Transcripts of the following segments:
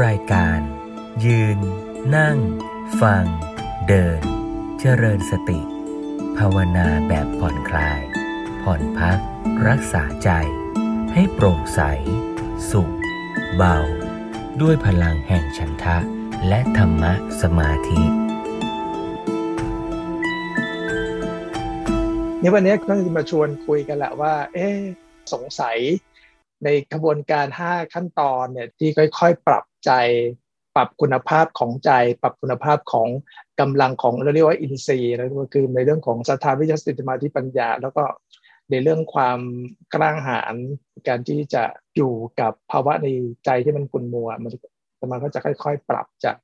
รายการ ยืน นั่ง ฟัง เดิน เจริญสติ ภาวนาแบบผ่อนคลาย ผ่อนพัก รักษาใจ ให้โปร่งใส สุข เบา ด้วยพลังแห่งฉันทะ และธรรมะสมาธินี่วันนี้ก็จะมาชวนคุยกันแหละว่า เอ๊สงสัยในกระบวนการ 5 ขั้นตอนเนี่ยที่ค่อย ๆ ปรับ ใจปรับคุณภาพของใจ ปรับคุณภาพของกำลังของเราเรียกว่าอินทรีย์แล้วก็คือในเรื่องของสถาวิจสติมาธิปัญญา แล้วก็ในเรื่องความกล้าหาญการที่จะอยู่กับภาวะในใจที่มันกุนมัวมันมันก็จะค่อย ๆ ปรับจาก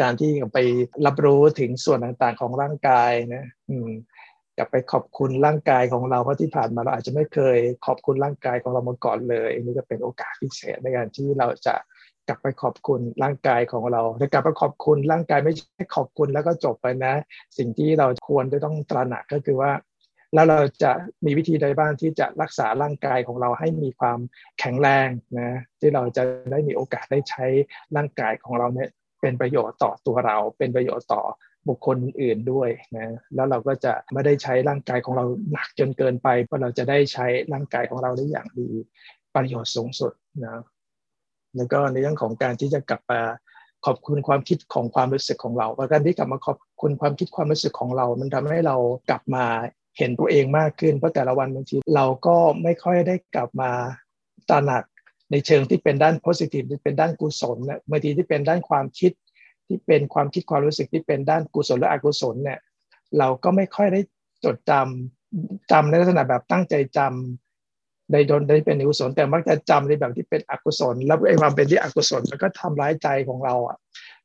การที่ไปรับรู้ถึงส่วนต่างๆของร่างกายนะอืมกลับไปขอบคุณร่างกายของเราเพราะที่ผ่านมาเราอาจจะไม่เคยขอบคุณร่างกายของเรามาก่อนเลยอันนี้จะเป็นโอกาสพิเศษในการที่เราจะ กลับไปขอบคุณร่างกายของเราแต่กลับไปขอบคุณร่างกายไม่ใช่ขอบคุณแล้วก็จบไปนะ สิ่งที่เราควรจะต้องตระหนักก็คือว่า แล้วเราจะมีวิธีใดบ้างที่จะรักษาร่างกายของเราให้มีความแข็งแรงนะที่เราจะได้มีโอกาสได้ใช้ร่างกายของเราเนี่ยเป็นประโยชน์ต่อตัวเรา เป็นประโยชน์ต่อบุคคลอื่นด้วยนะแล้วเราก็จะไม่ได้ใช้ร่างกายของเราหนักจนเกินไปเพราะเราจะได้ใช้ร่างกายของเราได้อย่างดีประโยชน์สูงสุดนะ แล้วก็ในเรื่องของการที่จะกลับมาขอบคุณความคิดของความรู้สึกของเราการที่กลับมาขอบคุณความคิดความรู้สึกของเรา มันทำให้เรากลับมาเห็นตัวเองมากขึ้น เพราะแต่ละวันบางทีเราก็ไม่ค่อยได้กลับมาตระหนักในเชิงที่เป็นด้านโพสิทีฟที่เป็นด้านกุศลเนะบางทีที่เป็นด้านความคิดที่เป็นความคิดความรู้สึกที่เป็นด้านกุศลและอกุศลเนี่ยเราก็ไม่ค่อยได้จดจำจำในลักษณะแบบตั้งใจจำ ในโดนได้เป็นอกุศลแต่มักจะจำในแบบที่เป็นอกุศล แล้วไอ้ความเป็นที่อกุศลมันก็ทำร้ายใจของเราอะ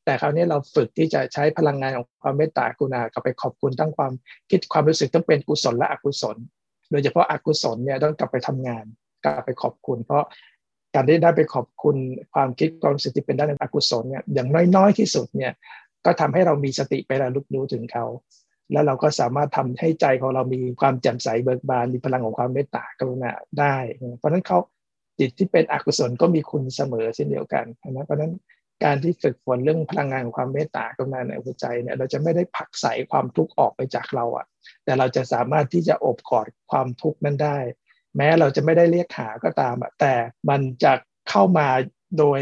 แต่คราวนี้เราฝึกที่จะใช้พลังงานของความเมตตากรุณากลับไปขอบคุณทั้งความคิดความรู้สึกต้องเป็นกุศลและอกุศล โดยเฉพาะอกุศลเนี่ยต้องกลับไปทำงาน กลับไปขอบคุณ เพราะการที่ได้ไปขอบคุณความคิดความรู้สึกที่เป็นด้านอกุศลเนี่ยอย่างน้อยๆที่สุดเนี่ยก็ทำให้เรามีสติไประลึกรู้ถึงเขา แล้วเราก็สามารถทำให้ใจของเรามีความแจ่มใสเบิกบานมีพลังของความเมตตากรุณาได้ เพราะฉะนั้นเขาจิตที่เป็นอกุศลก็มีคุณเสมอเช่นเดียวกันนะเพราะฉะนั้นการที่ฝึกฝนเรื่องพลังงานของความเมตตากรุณาในหัวใจเนี่ยเราจะไม่ได้ผักใสความทุกข์ออกไปจากเราอะ่ะ แต่เราจะสามารถที่จะอบกอดความทุกข์นั้นได้ แม้เราจะไม่ได้เรียกหาก็ตามอะแต่มันจะเข้ามาโดย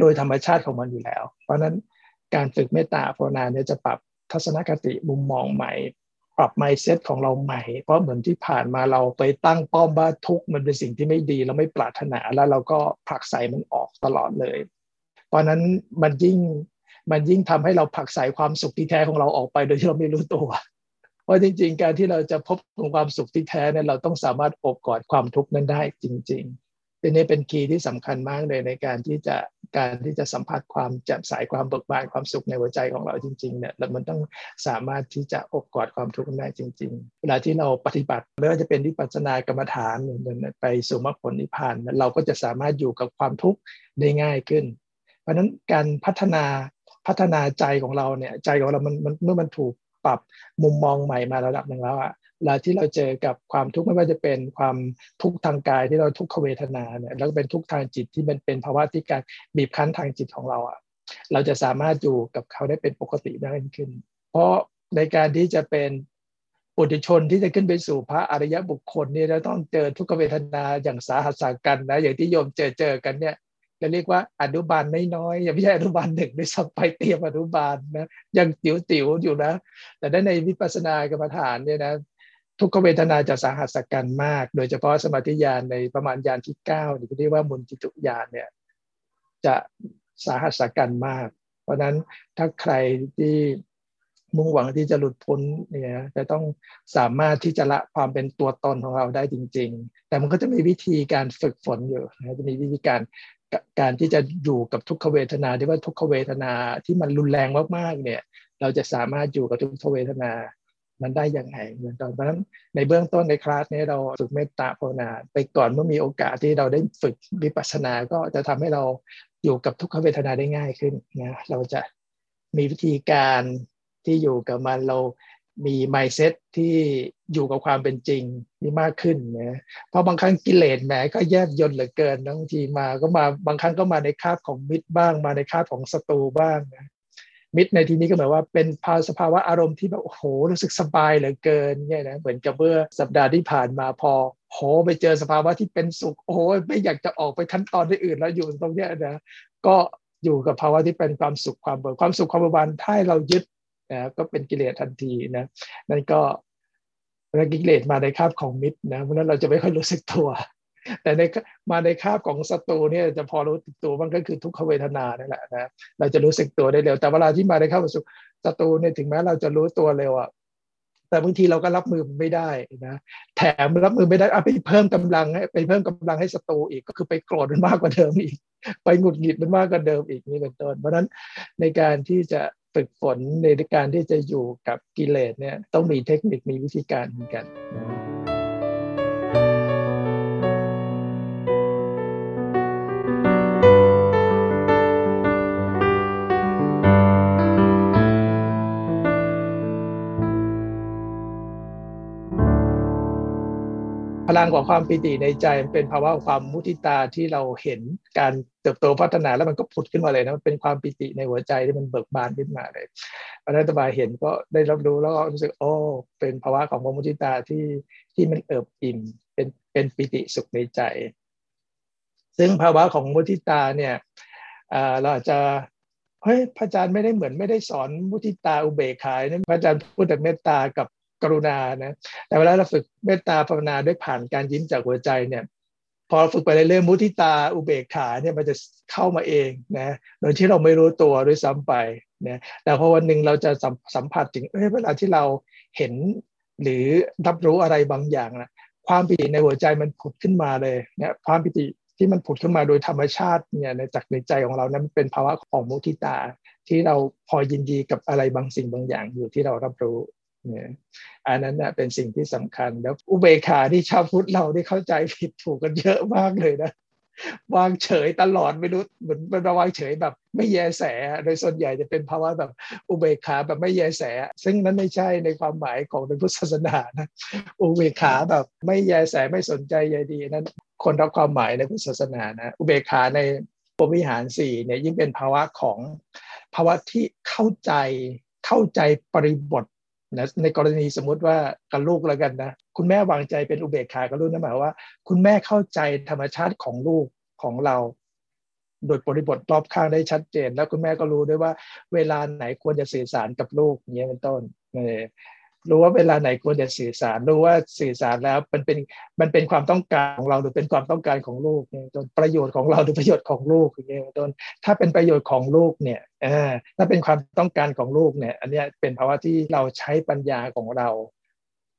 โดยธรรมชาติของมันอยู่แล้ว เพราะนั้นการฝึกเมตตาภาวนาเนี่ยจะปรับ ทัศนคติมุมมองใหม่ ปรับไมเซ็ตของเราใหม่ เพราะเหมือนที่ผ่านมาเราไปตั้งป้อมว่าทุกมันเป็นสิ่งที่ไม่ดีเราไม่ปรารถนาแล้วเราก็ผลักใส่มันออกตลอดเลย เพราะนั้นมันยิ่งมันยิ่งทำให้เราผลักใส่ความสุขที่แท้ของเราออกไปโดยที่เราไม่รู้ตัวเพราะจริง ๆ การที่เราจะพบความสุขที่แท้เนี่ยเราต้องสามารถอบกอดความทุกข์นั้นได้จริง ๆ เป็นนี้เป็นคีย์ที่สำคัญมากเลยในการที่จะการที่จะสัมผัสความแจ่มใสความเบิกบานความสุขในหัวใจของเราจริงๆเนี่ยมันต้องสามารถที่จะอบกอดความทุกข์ได้จริง ๆ เวลาที่เราปฏิบัติไม่ว่าจะเป็นวิปัสสนากรรมฐานไปสู่มรรคผลนิพพานเราก็จะสามารถอยู่กับความทุกข์ได้ง่ายขึ้น เพราะฉะนั้นการพัฒนาพัฒนาใจของเราเนี่ยใจของเรามันเมื่อมันถูกปรับมุมมองใหม่มาระดับหนึ่งแล้วอะ เวลาที่เราเจอกับความทุกข์ไม่ว่าจะเป็นความทุกข์ทางกายที่เราทุกขเวทนาเนี่ยแล้วก็เป็นทุกข์ทางจิตที่มันเป็นภาวะที่การบีบคั้นทางจิตของเราอะเราจะสามารถอยู่กับเขาได้เป็นปกติได้ขึ้น เพราะในการที่จะเป็นปุถุชนที่จะขึ้นไปสู่พระอริยบุคคลเนี่ยเราต้องเจอทุกขเวทนาอย่างสาหัสสากันนะอย่างที่โยมเจอเจอกันเนี่ยจะเรียกว่าอนุบาลน้อยๆยังไม่ใช่อนุบาลหนึ่งด้วยซ้ำไปเตรียมอนุบาลนะยังติ๋วๆอยู่นะ แต่ได้ในวิปัสสนากรรมฐานเนี่ยนะ ทุกขเวทนาจะสาหัสกันมาก โดยเฉพาะสมาธิญาณในประมาณญาณที่เก้าที่เรียกว่ามุนจิตุญาณเนี่ยจะสาหัสกันมาก เพราะนั้นถ้าใครที่มุ่งหวังที่จะหลุดพ้นเนี่ยจะต้องสามารถที่จะละความเป็นตัวตนของเราได้จริง ๆ แต่มันก็จะมีวิธีการฝึกฝนอยู่นะจะมีวิธีการการที่จะอยู่กับทุกขเวทนาที่ว่าทุกขเวทนาที่มันรุนแรงมากๆเนี่ย เราจะสามารถอยู่กับทุกขเวทนา นั้นได้อย่างไรเหมือนตอนนั้นในเบื้องต้นในคลาสนี้เราฝึกเมตตาภาวนา ไปก่อนเมื่อมีโอกาสที่เราได้ฝึกวิปัสสนาก็จะทำให้เราอยู่กับทุกขเวทนาได้ง่ายขึ้นนะเราจะมีวิธีการที่อยู่กับมันเรามี mindset ที่อยู่กับความเป็นจริงนี่มากขึ้นนะเพราะบางครั้งกิเลสแหมก็แยบยนเหลือเกินบางทีมาก็มาบางครั้งก็มาในคาบของมิตรบ้าง มาในคาบของศัตรูบ้างนะ มิตรในที่นี้ก็หมายว่าเป็นภาสภาวะอารมณ์ที่แบบโอ้โหรู้สึกสบายเหลือเกินเนี่ยนะเหมือนกับเมื่อสัปดาห์ที่ผ่านมาพอโหไปเจอสภาวะที่เป็นสุขโอ้โหไม่อยากจะออกไปขั้นตอนที่อื่นแล้วอยู่ตรงเนี้ยนะก็อยู่กับภาวะที่เป็นความสุขความเบิกความสุขความเบิกบานถ้าเรายึดนะก็เป็นกิเลสทันทีนะนั่นก็เรื่องกิเลสมาในคาบของมิตรนะเพราะนั้นเราจะไม่ค่อยรู้สึกตัว แต่ในมาในคาบของศัตรูเนี่ยจะพอรู้ตัวมันก็คือทุกขเวทนานี่แหละนะเราจะรู้สึกตัวได้เร็ว แต่เวลาที่มาในคาบของศัตรูเนี่ยถึงแม้เราจะรู้ตัวเร็วอะแต่บางทีเราก็รับมือไม่ได้นะแถมรับมือไม่ได้เอาไปเพิ่มกำลังไปเพิ่มกำลังให้ศัตรูอีกก็คือไปโกรธมันมากกว่าเดิมอีก ไปหงุดหงิดมันมากกว่าเดิมอีกนี่เป็นต้นเพราะนั้นในการที่จะฝึกฝนในการที่จะอยู่กับกิเลสเนี่ยต้องมีเทคนิคมีวิธีการเหมือนกัน ลังของความปิติในใจมันเป็นภาวะความมุทิตาที่เราเห็นการเติบโตพัฒนาแล้วมันก็ผุดขึ้นมาเลยนะมันเป็นความปิติในหัวใจที่มันเบิกบานขึ้นมาเลยพระนัตบาเห็นก็ได้รับรู้แล้วก็รู้สึกโอ้เป็นภาวะของความมุทิตาที่ที่มันเอิบอิ่มเป็นเป็นปิติสุขในใจ ซึ่งภาวะของมุทิตาเนี่ยเราอาจจะเฮ้ยพระอาจารย์ไม่ได้เหมือนไม่ได้สอนมุทิตาอุเบกขาเนี่ยพระอาจารย์พูดแต่เมตตากับ กรุณานะแต่เวลาเราฝึกเมตตาภาวนาด้วยผ่านการยิ้มจากหัวใจเนี่ยพอฝึกไปเรื่อยๆมุทิตาอุเบกขาเนี่ยมันจะเข้ามาเองนะโดยที่เราไม่รู้ตัวด้วยซ้ำไปนะแต่พอวันหนึ่งเราจะสัมผัสถึงเเวลาที่เราเห็นหรือรับรู้อะไรบางอย่างนะความปิติในหัวใจมันผุดขึ้นมาเลยเนี่ยความปิติที่มันผุดขึ้นมาโดยธรรมชาติเนี่ยในจากในใจของเรานั้นเป็นภาวะของมุทิตาที่เราพอยินดีกับอะไรบางสิ่งบางอย่างอยู่ที่เรารับรู้ เนี่ยอันนั้นนะเป็นสิ่งที่สำคัญแล้วอุเบกขาที่ชาวพุทธเราได้เข้าใจผิดถูกกันเยอะมากเลยนะวางเฉยตลอดไม่รู้เหมือนเป็นวางเฉยแบบ ไม่แยแสโดยส่วนใหญ่จะเป็นภาวะแบบอุเบกขาแบบไม่แยแส ซึ่งนั้นไม่ใช่ในความหมายของในพุทธศาสนานะอุเบกขาแบบไม่แยแสไม่สนใจใยดีนั้นคนรับความหมายในพุทธศาสนานะอุเบกขาในปวิหารสี่เนี่ยยิ่งเป็นภาวะของภาวะที่เข้าใจเข้าใจปริบท นะในกรณีสมมุติว่ากับลูกแล้วกันนะคุณแม่วางใจเป็นอุเบกขากับลูกนั่นหมายว่า คุณแม่เข้าใจธรรมชาติของลูกของเรา โดยบริบทรอบข้างได้ชัดเจน แล้วคุณแม่ก็รู้ด้วยว่า เวลาไหนควรจะสื่อสารกับลูกเงนี้เป็นต้นเนี่ย รู้ว่าเวลาไหนควรจะสื่อสารรู้ว่าสื่อสารแล้วมันเป็นมันเป็นความต้องการของเราหรือเป็นความต้องการของลูกเนี่ยต้นประโยชน์ของเราหรือประโยชน์ของลูกอย่างเงี้ยต้นถ้าเป็นประโยชน์ของลูกเนี่ยอถ้าเป็นความต้องการของลูกเนี่ยอันนี้เป็นภาวะที่เราใช้ปัญญาของเรา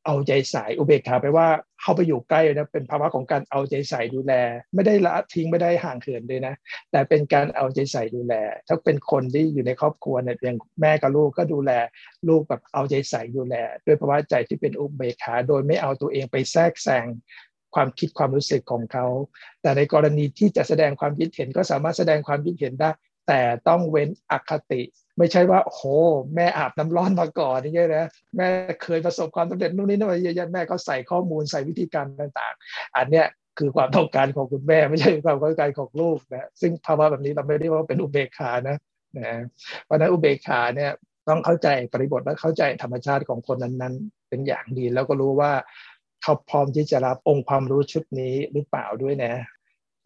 เอาใจใส่อุเบกขาไปว่าเข้าไปอยู่ใกล้นะเป็นภาวะของการเอาใจใส่ดูแล ไม่ได้ละทิ้งไม่ได้ห่างเหินเลยนะ แต่เป็นการเอาใจใส่ดูแล ถ้าเป็นคนที่อยู่ในครอบครัวเนี่ยอย่างแม่กับลูกก็ดูแล ลูกแบบเอาใจใส่ดูแล ด้วยภาวะใจที่เป็นอุเบกขา โดยไม่เอาตัวเองไปแทรกแซงความคิดความรู้สึกของเขา แต่ในกรณีที่จะแสดงความคิดเห็นก็สามารถแสดงความคิดเห็นได้ แต่ต้องเว้นอคติ ไม่ใช่ว่าโห แม่อาบน้ำร้อนมาก่อนนี่ไงนะแม่เคยประสบความสำเร็จนู่นนี่นั่นเยอะแม่ก็ใส่ข้อมูลใส่วิธีการต่างๆ อันเนี้ยคือความต้องการของคุณแม่ไม่ใช่ความต้องการของลูกนะซึ่งภาวะแบบนี้เราไม่ได้ว่าเป็นอุเบกขานะนะเพราะนั้นอุเบกขาเนี่ยต้องเข้าใจปริบทและเข้าใจธรรมชาติของคนนั้นๆ เป็นอย่างดีแล้วก็รู้ว่าเขาพร้อมที่จะรับองค์ความรู้ชุดนี้หรือเปล่าด้วยนะ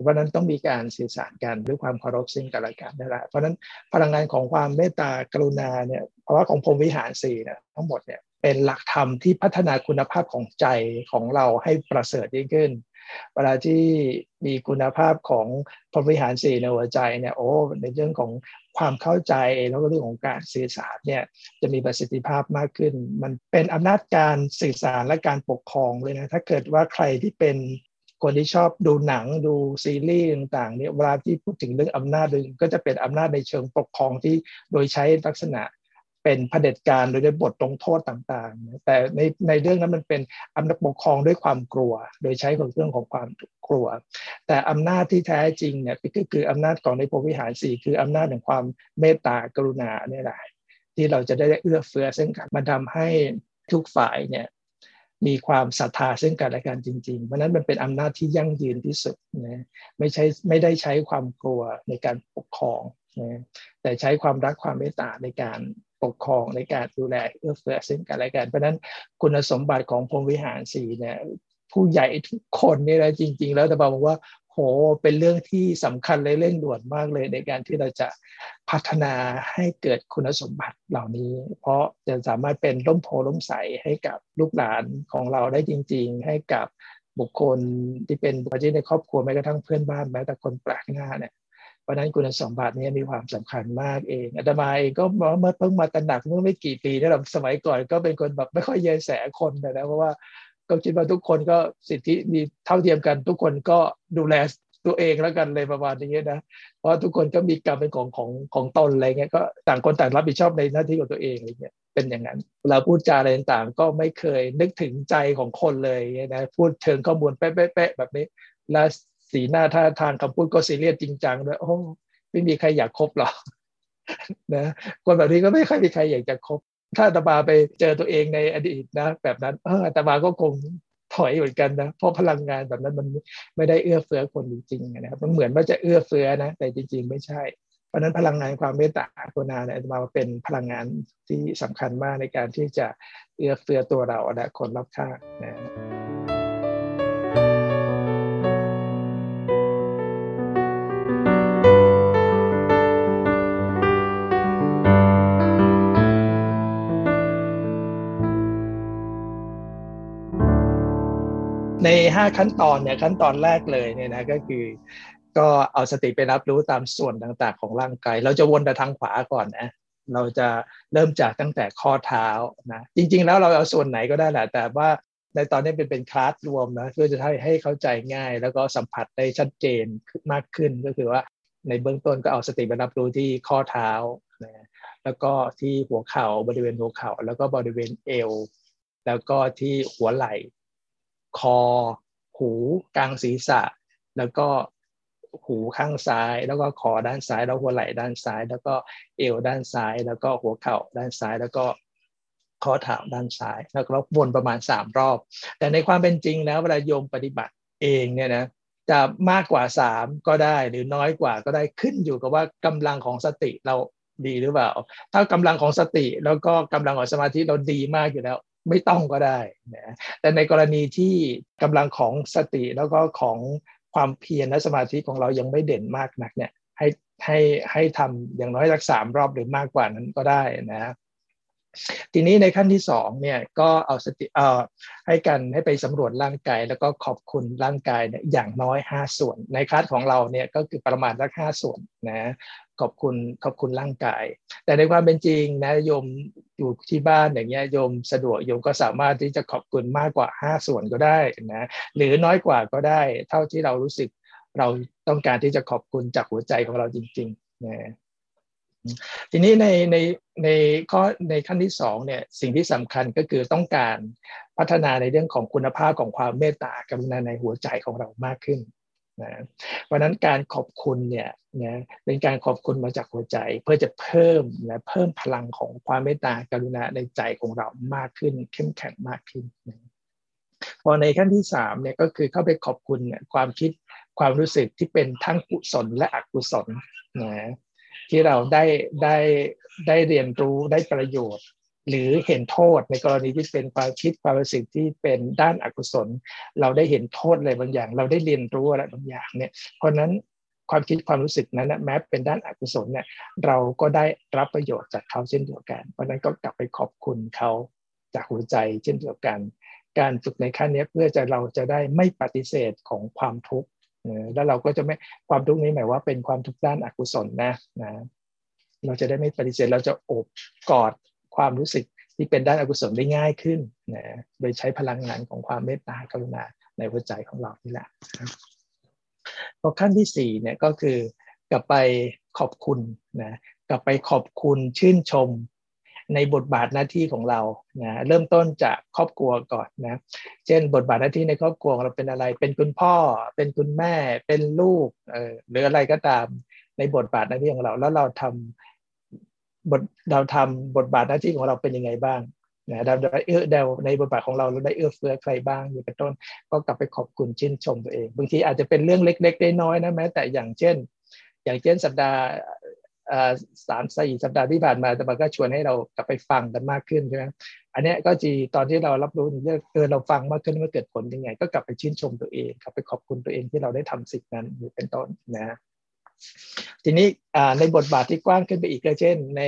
เพราะนั้นต้องมีการสื่อสารกันด้วยความเคารพซึ่งกันและกันนั่นแหละเพราะนั้นพลังงานของความเมตตากรุณาเนี่ยเพราะว่าของพรมวิหารสี่เนี่ยทั้งหมดเนี่ยเป็นหลักธรรมที่พัฒนาคุณภาพของใจของเราให้ประเสริฐยิ่งขึ้น เวลาที่มีคุณภาพของพรมวิหารสี่ในหัวใจเนี่ยโอ้ในเรื่องของความเข้าใจแล้วก็เรื่องของการสื่อสารเนี่ยจะมีประสิทธิภาพมากขึ้น มันเป็นอำนาจการสื่อสารและการปกครองเลยนะถ้าเกิดว่าใครที่เป็น คนที่ชอบดูหนังดูซีรีส์ต่างๆเนี่ยเวลาที่พูดถึงเรื่องอำนาจก็จะเป็นอำนาจในเชิงปกครองที่โดยใช้ลักษณะเป็นเผด็จการโดยด้วยบทลงโทษต่างๆ แต่ในในเรื่องนั้นมันเป็นอำนาจปกครองด้วยความกลัว โดยใช้ของเรื่องของความกลัว แต่อำนาจที่แท้จริงเนี่ยก็คืออำนาจของในพรวิหารสี่คืออำนาจแห่งความเมตตากรุณาเนี่ยแหละที่เราจะได้เอื้อเฟื้อซึ่งกันมันทำให้ทุกฝ่ายเนี่ย มีความศรัทธาซึ่งกันและกันจริงๆ เพราะนั้นมันเป็นอำนาจที่ยั่งยืนที่สุดนะไม่ใช่ไม่ได้ใช้ความกลัวในการปกครองนะแต่ใช้ความรักความเมตตาในการปกครองในการดูแลเอื้อเฟื้อซึ่งกันและกัน เพราะนั้นคุณสมบัติของพรมวิหารสีเนี่ยผู้ใหญ่ทุกคนนี่แหละจริง ๆ แล้วแต่บอกว่า โหเป็นเรื่องที่สำคัญเลยเร่งด่วนมากเลยในการที่เราจะพัฒนาให้เกิดคุณสมบัติเหล่านี้ เพราะจะสามารถเป็นร่มโพล่มใสให้กับลูกหลานของเราได้จริง ๆ ให้กับบุคคลที่เป็นบุคคลในครอบครัวแม้กระทั่งเพื่อนบ้านแม้แต่คนแปลกหน้าเนี่ยเพราะนั้นคุณสมบัตินี้มีความสำคัญมากเองอาตมาเองก็เมื่อเพิ่งมาตระหนักเมื่อไม่กี่ปีนี่เราสมัยก่อนก็เป็นคนแบบไม่ค่อยเยแสคนแต่นะเพราะว่า ก็คิดว่าทุกคนก็สิทธิมีเท่าเทียมกัน ทุกคนก็ดูแลตัวเองแล้วกันเลยประมาณนี้นะเพราะทุกคนก็มีกรรมเป็นของของของตนอะไรเงี้ยก็ต่างคนต่างรับผิดชอบในหน้าที่ของตัวเองอะไรเงี้ยเป็นอย่างนั้นเราพูดจาอะไรต่างๆ ก็ไม่เคยนึกถึงใจของคนเลยนะพูดเชิงข้อมูลเป๊ะๆแบบนี้และสีหน้าท่าทางคำพูดก็ซีเรียสจริงจังด้วยโอ้ไม่มีใครอยากคบหรอกนะคนแบบนี้ก็ไม่ค่อยมีใครอยากจะคบ ถ้าตบาไปเจอตัวเองในอดีตนะ แบบนั้นเออตบาก็คงถอยเหมือนกันนะเพราะพลังงานแบบนั้นมันไม่ได้เอื้อเฟื้อคนจริงๆนะครับมันเหมือนว่าจะเอื้อเฟื้อนะ แต่จริง ๆ ไม่ใช่ เพราะนั้นพลังงานความเมตตากรุณาเนี่ยมาเป็นพลังงานที่สำคัญมากในการที่จะเอื้อเฟื้อตัวเราและคนรอบข้างนะ ใน 5 ขั้นตอนเนี่ยขั้นตอนแรกเลยเนี่ยนะก็คือ ก็เอาสติไปรับรู้ตามส่วนต่างๆ ของร่างกาย เราจะวนไปทางขวาก่อนนะเราจะเริ่มจากตั้งแต่ข้อเท้านะจริง ๆ แล้วเราเอาส่วนไหนก็ได้แหละแต่ว่าในตอนนี้เป็นเป็นคลาสรวมนะเพื่อจะให้ให้เข้าใจง่าย แล้วก็สัมผัสได้ชัดเจนมากขึ้นก็คือว่าในเบื้องต้นก็เอาสติไปรับรู้ที่ข้อเท้านะแล้วก็ที่หัวเข่าบริเวณหัวเข่า แล้วก็บริเวณเอว แล้วก็ที่หัวไหล่ คอ หูกลางศีรษะ แล้วก็หูข้างซ้าย แล้วก็คอด้านซ้าย แล้วหัวไหล่ด้านซ้าย แล้วก็เอวด้านซ้าย แล้วก็หัวเข่าด้านซ้าย แล้วก็ข้อเท้าด้านซ้าย แล้วก็วนประมาณสามรอบ แต่ในความเป็นจริงแล้วเวลาโยมปฏิบัติเองเนี่ยนะจะมากกว่าสามก็ได้หรือน้อยกว่าก็ได้ขึ้นอยู่กับว่ากำลังของสติเราดีหรือเปล่า ถ้ากำลังของสติแล้วก็กำลังของสมาธิเราดีมากอยู่แล้ว ไม่ต้องก็ได้นะแต่ในกรณีที่กำลังของสติแล้วก็ของความเพียรและสมาธิของเรายังไม่เด่นมากนักเนี่ยให้ให้ให้ทำอย่างน้อยสักสามรอบหรือมากกว่านั้นก็ได้นะทีนี้ในขั้นที่สองเนี่ยก็เอาสติเอ่อให้กันให้ไปสำรวจร่างกายแล้วก็ขอบคุณร่างกายเนี่ยอย่างน้อยห้าส่วน ในคัสของเราเนี่ยก็คือประมาณสักห้าส่วนนะ ขอบคุณขอบคุณร่างกาย แต่ในความเป็นจริงนะโยมอยู่ที่บ้านอย่างเงี้ยโยมสะดวกโยมก็สามารถที่จะขอบคุณมากกว่า 5 ส่วนก็ได้นะหรือน้อยกว่าก็ได้ เท่าที่เรารู้สึกเราต้องการที่จะขอบคุณจากหัวใจของเราจริงๆนะทีนี้ในในในข้อในขั้นที่สองเนี่ยสิ่งที่สำคัญก็คือต้องการพัฒนาในเรื่องของคุณภาพของความเมตตากรุณาในหัวใจของเรามากขึ้น นะเพราะนั้นการขอบคุณเนี่ยนะเป็นการขอบคุณมาจากหัวใจเพื่อจะเพิ่มนะเพิ่มพลังของความเมตตากรุณาในใจของเรามากขึ้น เข้มแข็งมากขึ้นนะพอในขั้นที่สามเนี่ยก็คือเข้าไปขอบคุณเนี่ยความคิดความรู้สึกที่เป็นทั้งกุศลและอกุศลนะที่เราได้ได้ได้เรียนรู้ได้ประโยชน์ หรือเห็นโทษในกรณีที่เป็นความคิดความรู้สึกที่เป็นด้านอกุศล เราได้เห็นโทษอะไรบางอย่าง เราได้เรียนรู้อะไรบางอย่างเนี่ยเพราะนั้นความคิดความรู้สึกนั้นนะแม้เป็นด้านอกุศลเนี่ยเราก็ได้รับประโยชน์จากเขาเช่นเดียวกัน เพราะนั้นก็กลับไปขอบคุณเขาจากหัวใจเช่นเดียวกัน การฝึกในขั้นนี้เพื่อจะเราจะได้ไม่ปฏิเสธของความทุกข์แล้วเราก็จะไม่ความทุกข์นี้หมายว่าเป็นความทุกข์ด้านอกุศลนะนะเราจะได้ไม่ปฏิเสธเราจะโอบกอด ความรู้สึกที่เป็นด้านอกุศลได้ง่ายขึ้นนะโดยใช้พลังงานของความเมตตากรุณาในหัวใจของเรานี่แหละพอขั้นที่สี่เนี่ยก็คือกลับไปขอบคุณนะกลับไปขอบคุณชื่นชมในบทบาทหน้าที่ของเรานะเริ่มต้นจากครอบครัวก่อนนะ เช่น บทบาทหน้าที่ในครอบครัวเราเป็นอะไร เป็นคุณพ่อ เป็นคุณแม่ เป็นลูก เออหรืออะไรก็ตามในบทบาทหน้าที่ของเรา แล้วเราทำ บทเราทำบทบาทหน้าที่ของเราเป็นยังไงบ้างนะเราได้เอื้อเดาในบทบาทของเราเราได้เอื้อเฟื้อใครบ้างอยู่เป็นต้น ก็กลับไปขอบคุณชื่นชมตัวเอง บางทีอาจจะเป็นเรื่องเล็กๆน้อยๆนะแม้แต่อย่างเช่น อย่างเช่นสัปดาห์สามสี่สัปดาห์ที่ผ่านมาแต่มันก็ชวนให้เรากลับไปฟังกันมากขึ้นใช่ไหมอันนี้ก็จีตอนที่เรารับรู้เรื่องเออเราฟังมากขึ้นมันเกิดผลยังไง ก็กลับไปชื่นชมตัวเองกลับไปขอบคุณตัวเองที่เราได้ทำสิ่งนั้นอยู่เป็นต้นนะ ทีนี้ในบทบาทที่กว้างขึ้นไปอีกก็เช่น ใน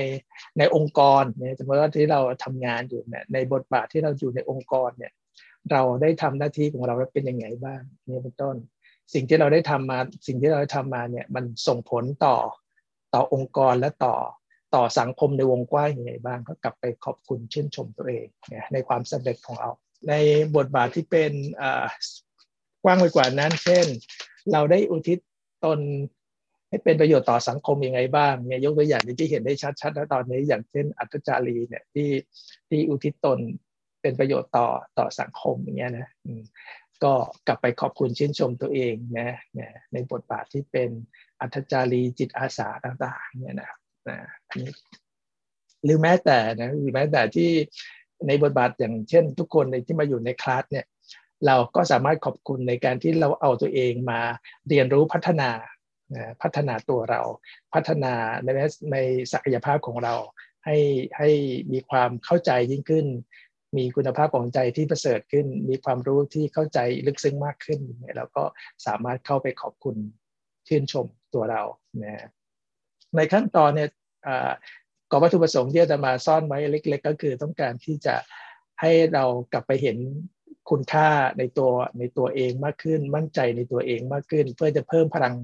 ในองค์กรเนี่ยสมมติว่าที่เราทำงานอยู่เนี่ยในบทบาทที่เราอยู่ในองค์กรเนี่ยเราได้ทำหน้าที่ของเราเป็นยังไงบ้างนี่เป็นต้น สิ่งที่เราได้ทำมาสิ่งที่เราได้ทำมาเนี่ยมันส่งผลต่อต่อองค์กรและต่อต่อสังคมในวงกว้างยังไงบ้างก็กลับไปขอบคุณชื่นชมตัวเองในความสำเร็จของเรา ในบทบาทที่เป็นกว้างไปกว่านั้น เช่น เราได้อุทิศตน ให้เป็นประโยชน์ต่อสังคมยังไงบ้างเนี่ยยกตัวอย่างที่เห็นได้ชัดๆแล้วตอนนี้ อย่างเช่น อัตจารีเนี่ยที่ที่อุทิศตนเป็นประโยชน์ต่อต่อสังคมอย่างเงี้ยนะก็กลับไปขอบคุณชื่นชมตัวเองนะในบทบาทที่เป็นอัตจารีจิตอาสาต่างๆเนี่ยนะนะหรือแม้แต่นะหรือแม้แต่ที่ในบทบาทอย่างเช่น ทุกคนในที่มาอยู่ในคลาสเนี่ยเราก็สามารถขอบคุณในการที่เราเอาตัวเองมาเรียนรู้พัฒนา พัฒนาตัวเราพัฒนาในในศักยภาพของเรา ให้ให้มีความเข้าใจยิ่งขึ้น มีคุณภาพของใจที่ประเสริฐขึ้น มีความรู้ที่เข้าใจลึกซึ้งมากขึ้นเราก็สามารถเข้าไปขอบคุณชื่นชมตัวเรานะในขั้นตอนเนี่ยกอบวัตถุประสงค์ที่จะมาซ่อนไว้เล็ก ๆ ก็คือต้องการที่จะให้เรากลับไปเห็น คุณค่าในตัวในตัวเองมากขึ้น มั่นใจในตัวเองมากขึ้น เพื่อจะเพิ่มพลัง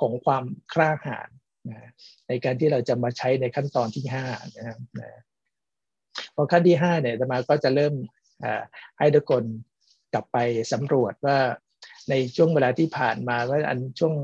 ของความกล้าหาญนะในการที่เราจะมาใช้ในขั้นตอนที่5นะครับนะพอขั้นที่5เนี่ยจะมาก็จะเริ่มให้ทุกคนกลับไปสำรวจว่าในช่วงเวลาที่ผ่านมาว่าอันช่วง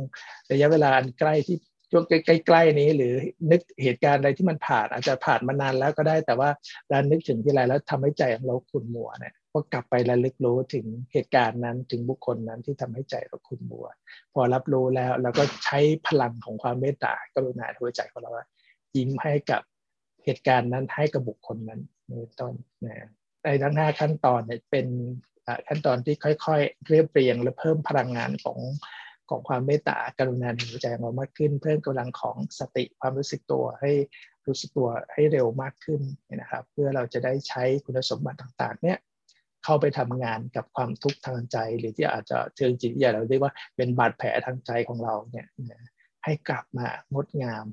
ระยะเวลาอันใกล้ที่ช่วงใกล้ๆนี้หรือนึกเหตุการณ์อะไรที่มันผ่านอาจจะผ่านมานานแล้วก็ได้แต่ว่าเรานึกถึงที่ไรแล้วทำให้ใจของเราขุ่นมัวเนี่ย ก็กลับไประลึกรู้ถึงเหตุการณ์นั้นถึงบุคคลนั้นที่ทำให้ใจเราขุ่นมัว พอรับรู้แล้วเราก็ใช้พลังของความเมตตากรุณาหัวใจของเรายิ้มให้กับเหตุการณ์นั้นให้กับบุคคลนั้นในต้นนะในทั้งห้าขั้นตอนเนี่ยเป็นขั้นตอนที่ค่อยๆ เรียบเรียงและเพิ่มพลังงานของของความเมตตากรุณาในหัวใจของเรามากขึ้น เพิ่มกำลังของสติความรู้สึกตัวให้รู้สึกตัวให้เร็วมากขึ้นนะครับ เพื่อเราจะได้ใช้คุณสมบัติต่างๆ เนี่ย เข้าไปทำงานกับความทุกข์ทางใจ หรือที่อาจจะเชิงจิตวิทยาเราเรียกว่าเป็นบาดแผลทางใจของเราเนี่ยให้กลับมางดงาม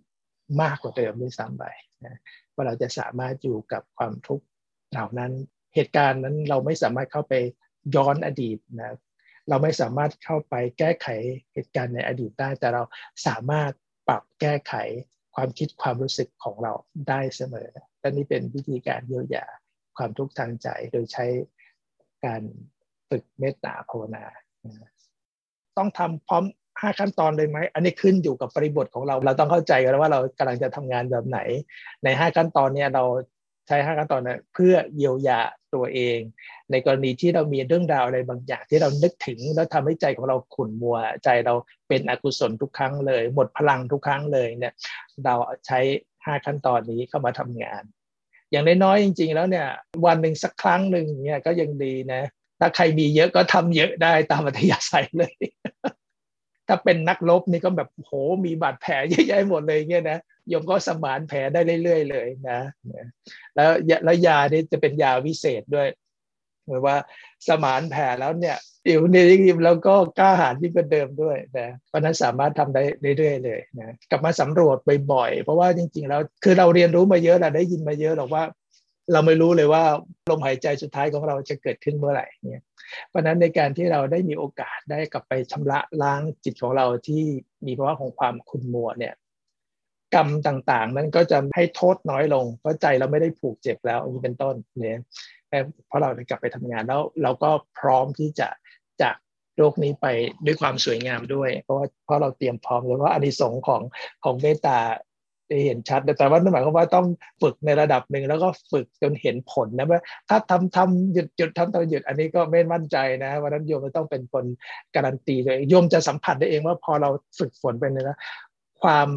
มากกว่าเดิมด้วยซ้ำไปนะว่าเราจะสามารถอยู่กับความทุกข์เหล่านั้น เหตุการณ์นั้นเราไม่สามารถเข้าไปย้อนอดีตนะเราไม่สามารถเข้าไปแก้ไขเหตุการณ์ในอดีตได้ แต่เราสามารถปรับแก้ไขความคิดความรู้สึกของเราได้เสมอและนี่เป็นวิธีการเยียวยาความทุกข์ทางใจ โดยใช้ การฝึกเมตตาภาวนา ต้องทำพร้อมห้าขั้นตอนเลยไหม อันนี้ขึ้นอยู่กับปริบทของเรา เราต้องเข้าใจกันว่าเรากำลังจะทำงานแบบไหน ในห้าขั้นตอนเนี้ยเราใช้ห้าขั้นตอนนะเพื่อเยียวยาตัวเอง ในกรณีที่เรามีเรื่องราวอะไรบางอย่างที่เรานึกถึง แล้วทำให้ใจของเราขุ่นมัว ใจเราเป็นอกุศลทุกครั้งเลย หมดพลังทุกครั้งเลยเนี่ย เราใช้ห้าขั้นตอนนี้เข้ามาทำงาน อย่างน้อยๆจริง ๆ แล้วเนี่ยวันหนึ่งสักครั้งหนึ่งเนี่ยก็ยังดีนะ ถ้าใครมีเยอะก็ทำเยอะได้ตามอัธยาศัยเลย ถ้าเป็นนักลบนี่ก็แบบโหมีบาดแผลเยอะแยะหมดเลยเงี้ยนะยมก็สมานแผลได้เรื่อยๆเลยนะ แล้วแล้วยานี่จะเป็นยาวิเศษด้วย หมายว่าสมานแผลแล้วเนี่ยอิ๋วนี่ยิ่งแล้วก็กล้าหาญยิ่งกว่าเดิมด้วยนะเพราะนั้นสามารถทำได้เรื่อยๆเลยนะกลับมาสำรวจบ่อยๆ เพราะว่าจริงๆแล้วคือเราเรียนรู้มาเยอะเราได้ยินมาเยอะหรอกว่า เราไม่รู้เลยว่าลมหายใจสุดท้ายของเราจะเกิดขึ้นเมื่อไหร่เนี่ยเพราะนั้นในการที่เราได้มีโอกาสได้กลับไปชำระล้างจิตของเราที่มีภาวะของความขุ่นมัวเนี่ย รรมต่างๆ นั้นก็จะให้โทษน้อยลง เพราะใจเราไม่ได้ผูกเจ็บแล้วนี้เป็นต้นเนี่ยเพราะเราได้กลับไปทำงานแล้วเราก็พร้อมที่จะจากโลกนี้ไปด้วยความสวยงามด้วย เพราะว่าเพราะเราเตรียมพร้อมแล้วว่าอานิสงส์ของของเมตตาได้เห็นชัด แต่ว่านั่นหมายความว่าต้องฝึกในระดับหนึ่งแล้วก็ฝึกจนเห็นผลนะว่าถ้าทำทำหยุดหยุดทำทำหยุดอันนี้ก็ไม่มั่นใจนะวันนั้นโยมต้องเป็นคนการันตีเลยโยมจะสัมผัสได้เองว่าพอเราฝึกฝนไปเนี่ยนะความ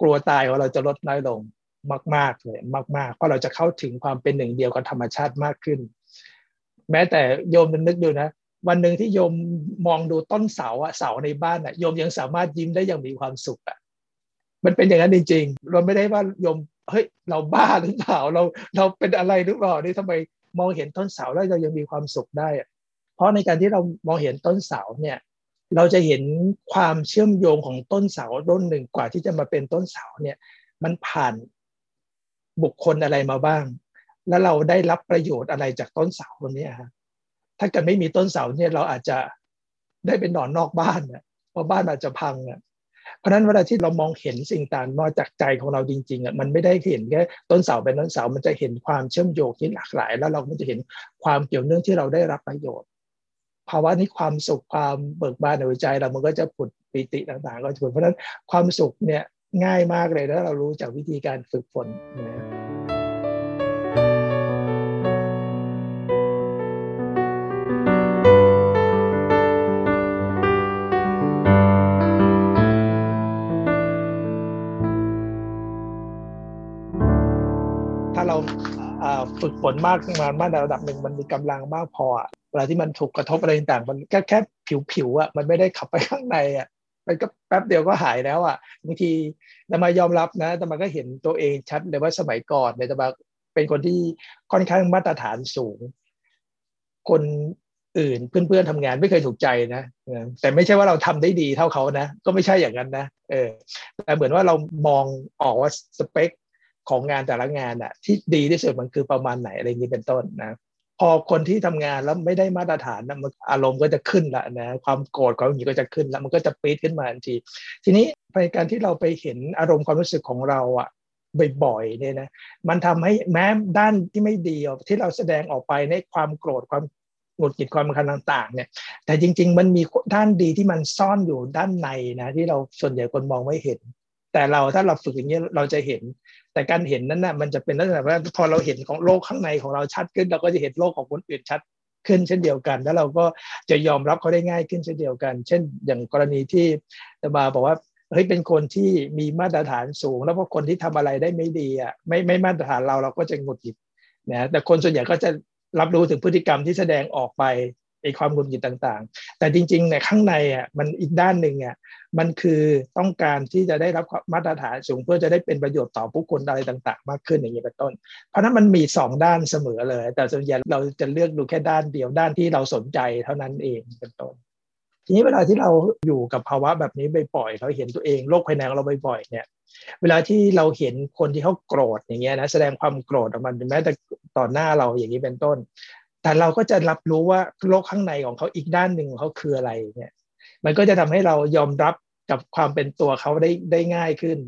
กลัวตายของเราจะลดน้อยลงมาก ๆ เลยมาก ๆ เพราะเราจะเข้าถึงความเป็นหนึ่งเดียวกับธรรมชาติมากขึ้น แม้แต่โยมนึกดูนะ วันหนึ่งที่โยมมองดูต้นเสาอะเสาในบ้านอะโยมยังสามารถยิ้มได้อย่างมีความสุขอะมันเป็นอย่างนั้นจริงๆเราไม่ได้ว่าโยมเฮ้ยเราบ้าหรือเปล่าเราเราเป็นอะไรหรือเปล่านี่ทำไมมองเห็นต้นเสาแล้วเรายังมีความสุขได้อะเพราะในการที่เรามองเห็นต้นเสาเนี่ย เราจะเห็นความเชื่อมโยงของต้นเสาต้นหนึ่งกว่าที่จะมาเป็นต้นเสาเนี่ยมันผ่านบุคคลอะไรมาบ้าง แล้วเราได้รับประโยชน์อะไรจากต้นเสาตรงนี้ฮะถ้าเกิดไม่มีต้นเสาเนี่ยเราอาจจะได้เป็นนอนนอกบ้านเนี่ยเพราะบ้านอาจจะพังอะเพราะนั้นเวลาที่เรามองเห็นสิ่งต่างมาจากใจของเราจริงๆอะมันไม่ได้เห็นแค่ต้นเสาเป็นต้นเสา มันจะเห็นความเชื่อมโยงที่หลากหลาย แล้วเราก็จะเห็นความเกี่ยวเนื่องที่เราได้รับประโยชน์ ภาวะนี้ความสุขความเบิกบานในหัวใจเรามันก็จะผุดปิติต่างๆ ก็จะผุดเพราะนั้นความสุขเนี่ยง่ายมากเลยถ้าเรารู้จากวิธีการฝึกฝนนะถ้าเราฝึกฝนมากขึ้นมามาในระดับหนึ่งมันมีกำลังมากพอ ลาที่มันถูกกระทบอะไรต่างๆมันแค่แค่ผิวๆอะมันไม่ได้ขับไปข้างในอะมันก็แป๊บเดียวก็หายแล้วอะบางทีแต่มายอมรับนะแต่มันก็เห็นตัวเองชัดเลยว่าสมัยก่อนเนี่ยแต่มาเป็นคนที่ค่อนข้างมาตรฐานสูง คนอื่นเพื่อนๆทำงานไม่เคยถูกใจนะแต่ไม่ใช่ว่าเราทำได้ดีเท่าเขานะ ก็ไม่ใช่อย่างนั้นนะเออแต่เหมือนว่าเรามองออกว่าสเปคของงานแต่ละงานอะที่ดีที่สุดมันคือประมาณไหนอะไรอย่างนี้เป็นต้นนะ พอคนที่ทำงานแล้วไม่ได้มาตรฐานนะมันอารมณ์ก็จะขึ้นละนะความโกรธความหงุดหงิดก็จะขึ้นแล้วมันก็จะปี๊ดขึ้นมาทันที ทีนี้ในการที่เราไปเห็นอารมณ์ความรู้สึกของเราอะบ่อยๆเนี่ยนะมันทำให้แม้ด้านที่ไม่ดีที่เราแสดงออกไปในความโกรธความหงุดหงิดความคันต่างๆ เนี่ย แต่จริง ๆ มันมีด้านดีที่มันซ่อนอยู่ด้านในนะที่เราส่วนใหญ่คนมองไม่เห็น แต่เราถ้าเราฝึกอย่างนี้เราจะเห็น แต่การเห็นนั้นนะ่ะมันจะเป็นลักษณะว่าพอเราเห็นของโลกข้างในของเราชัดขึ้น เราก็จะเห็นโลกของคนอื่นชัดขึ้นเช่นเดียวกัน แล้วเราก็จะยอมรับเขาได้ง่ายขึ้นเช่นเดียวกัน เช่น อย่างกรณีที่ตมาบอกว่าเฮ้ยเป็นคนที่มีมาตรฐานสูง แล้วพอคนที่ทำอะไรได้ไม่ดีอะไม่ไม่มาตรฐานเราเราก็จะหงุดหงิดนะแต่คนส่วนใหญ่ก็จะรับรู้ถึงพฤติกรรมที่แสดงออกไป ไอ้ความหงุดหงิดต่างๆ แต่จริงๆเนี่ยข้างในอะมันอีกด้านหนึ่งอะมันคือต้องการที่จะได้รับมาตรฐานสูงเพื่อจะได้เป็นประโยชน์ต่อผู้คนอะไรต่างๆ มากขึ้นอย่างนี้เป็นต้น เพราะนั้นมันมีสองด้านเสมอเลย แต่ส่วนใหญ่เราจะเลือกดูแค่ด้านเดียวด้านที่เราสนใจเท่านั้นเองเป็นต้น ทีนี้เวลาที่เราอยู่กับภาวะแบบนี้บ่อยๆเราเห็นตัวเองโลกภายในของเราบ่อยๆเนี่ยเวลาที่เราเห็นคนที่เขาโกรธอย่างเงี้ยนะแสดงความโกรธออกมาแม้แต่ต่อหน้าเราอย่างนี้เป็นต้น แต่เราก็จะรับรู้ว่าโลกข้างในของเขาอีกด้านหนึ่งของเขาคืออะไรเนี่ย มันก็จะทำให้เรายอมรับกับความเป็นตัวเขาได้ได้ง่ายขึ้น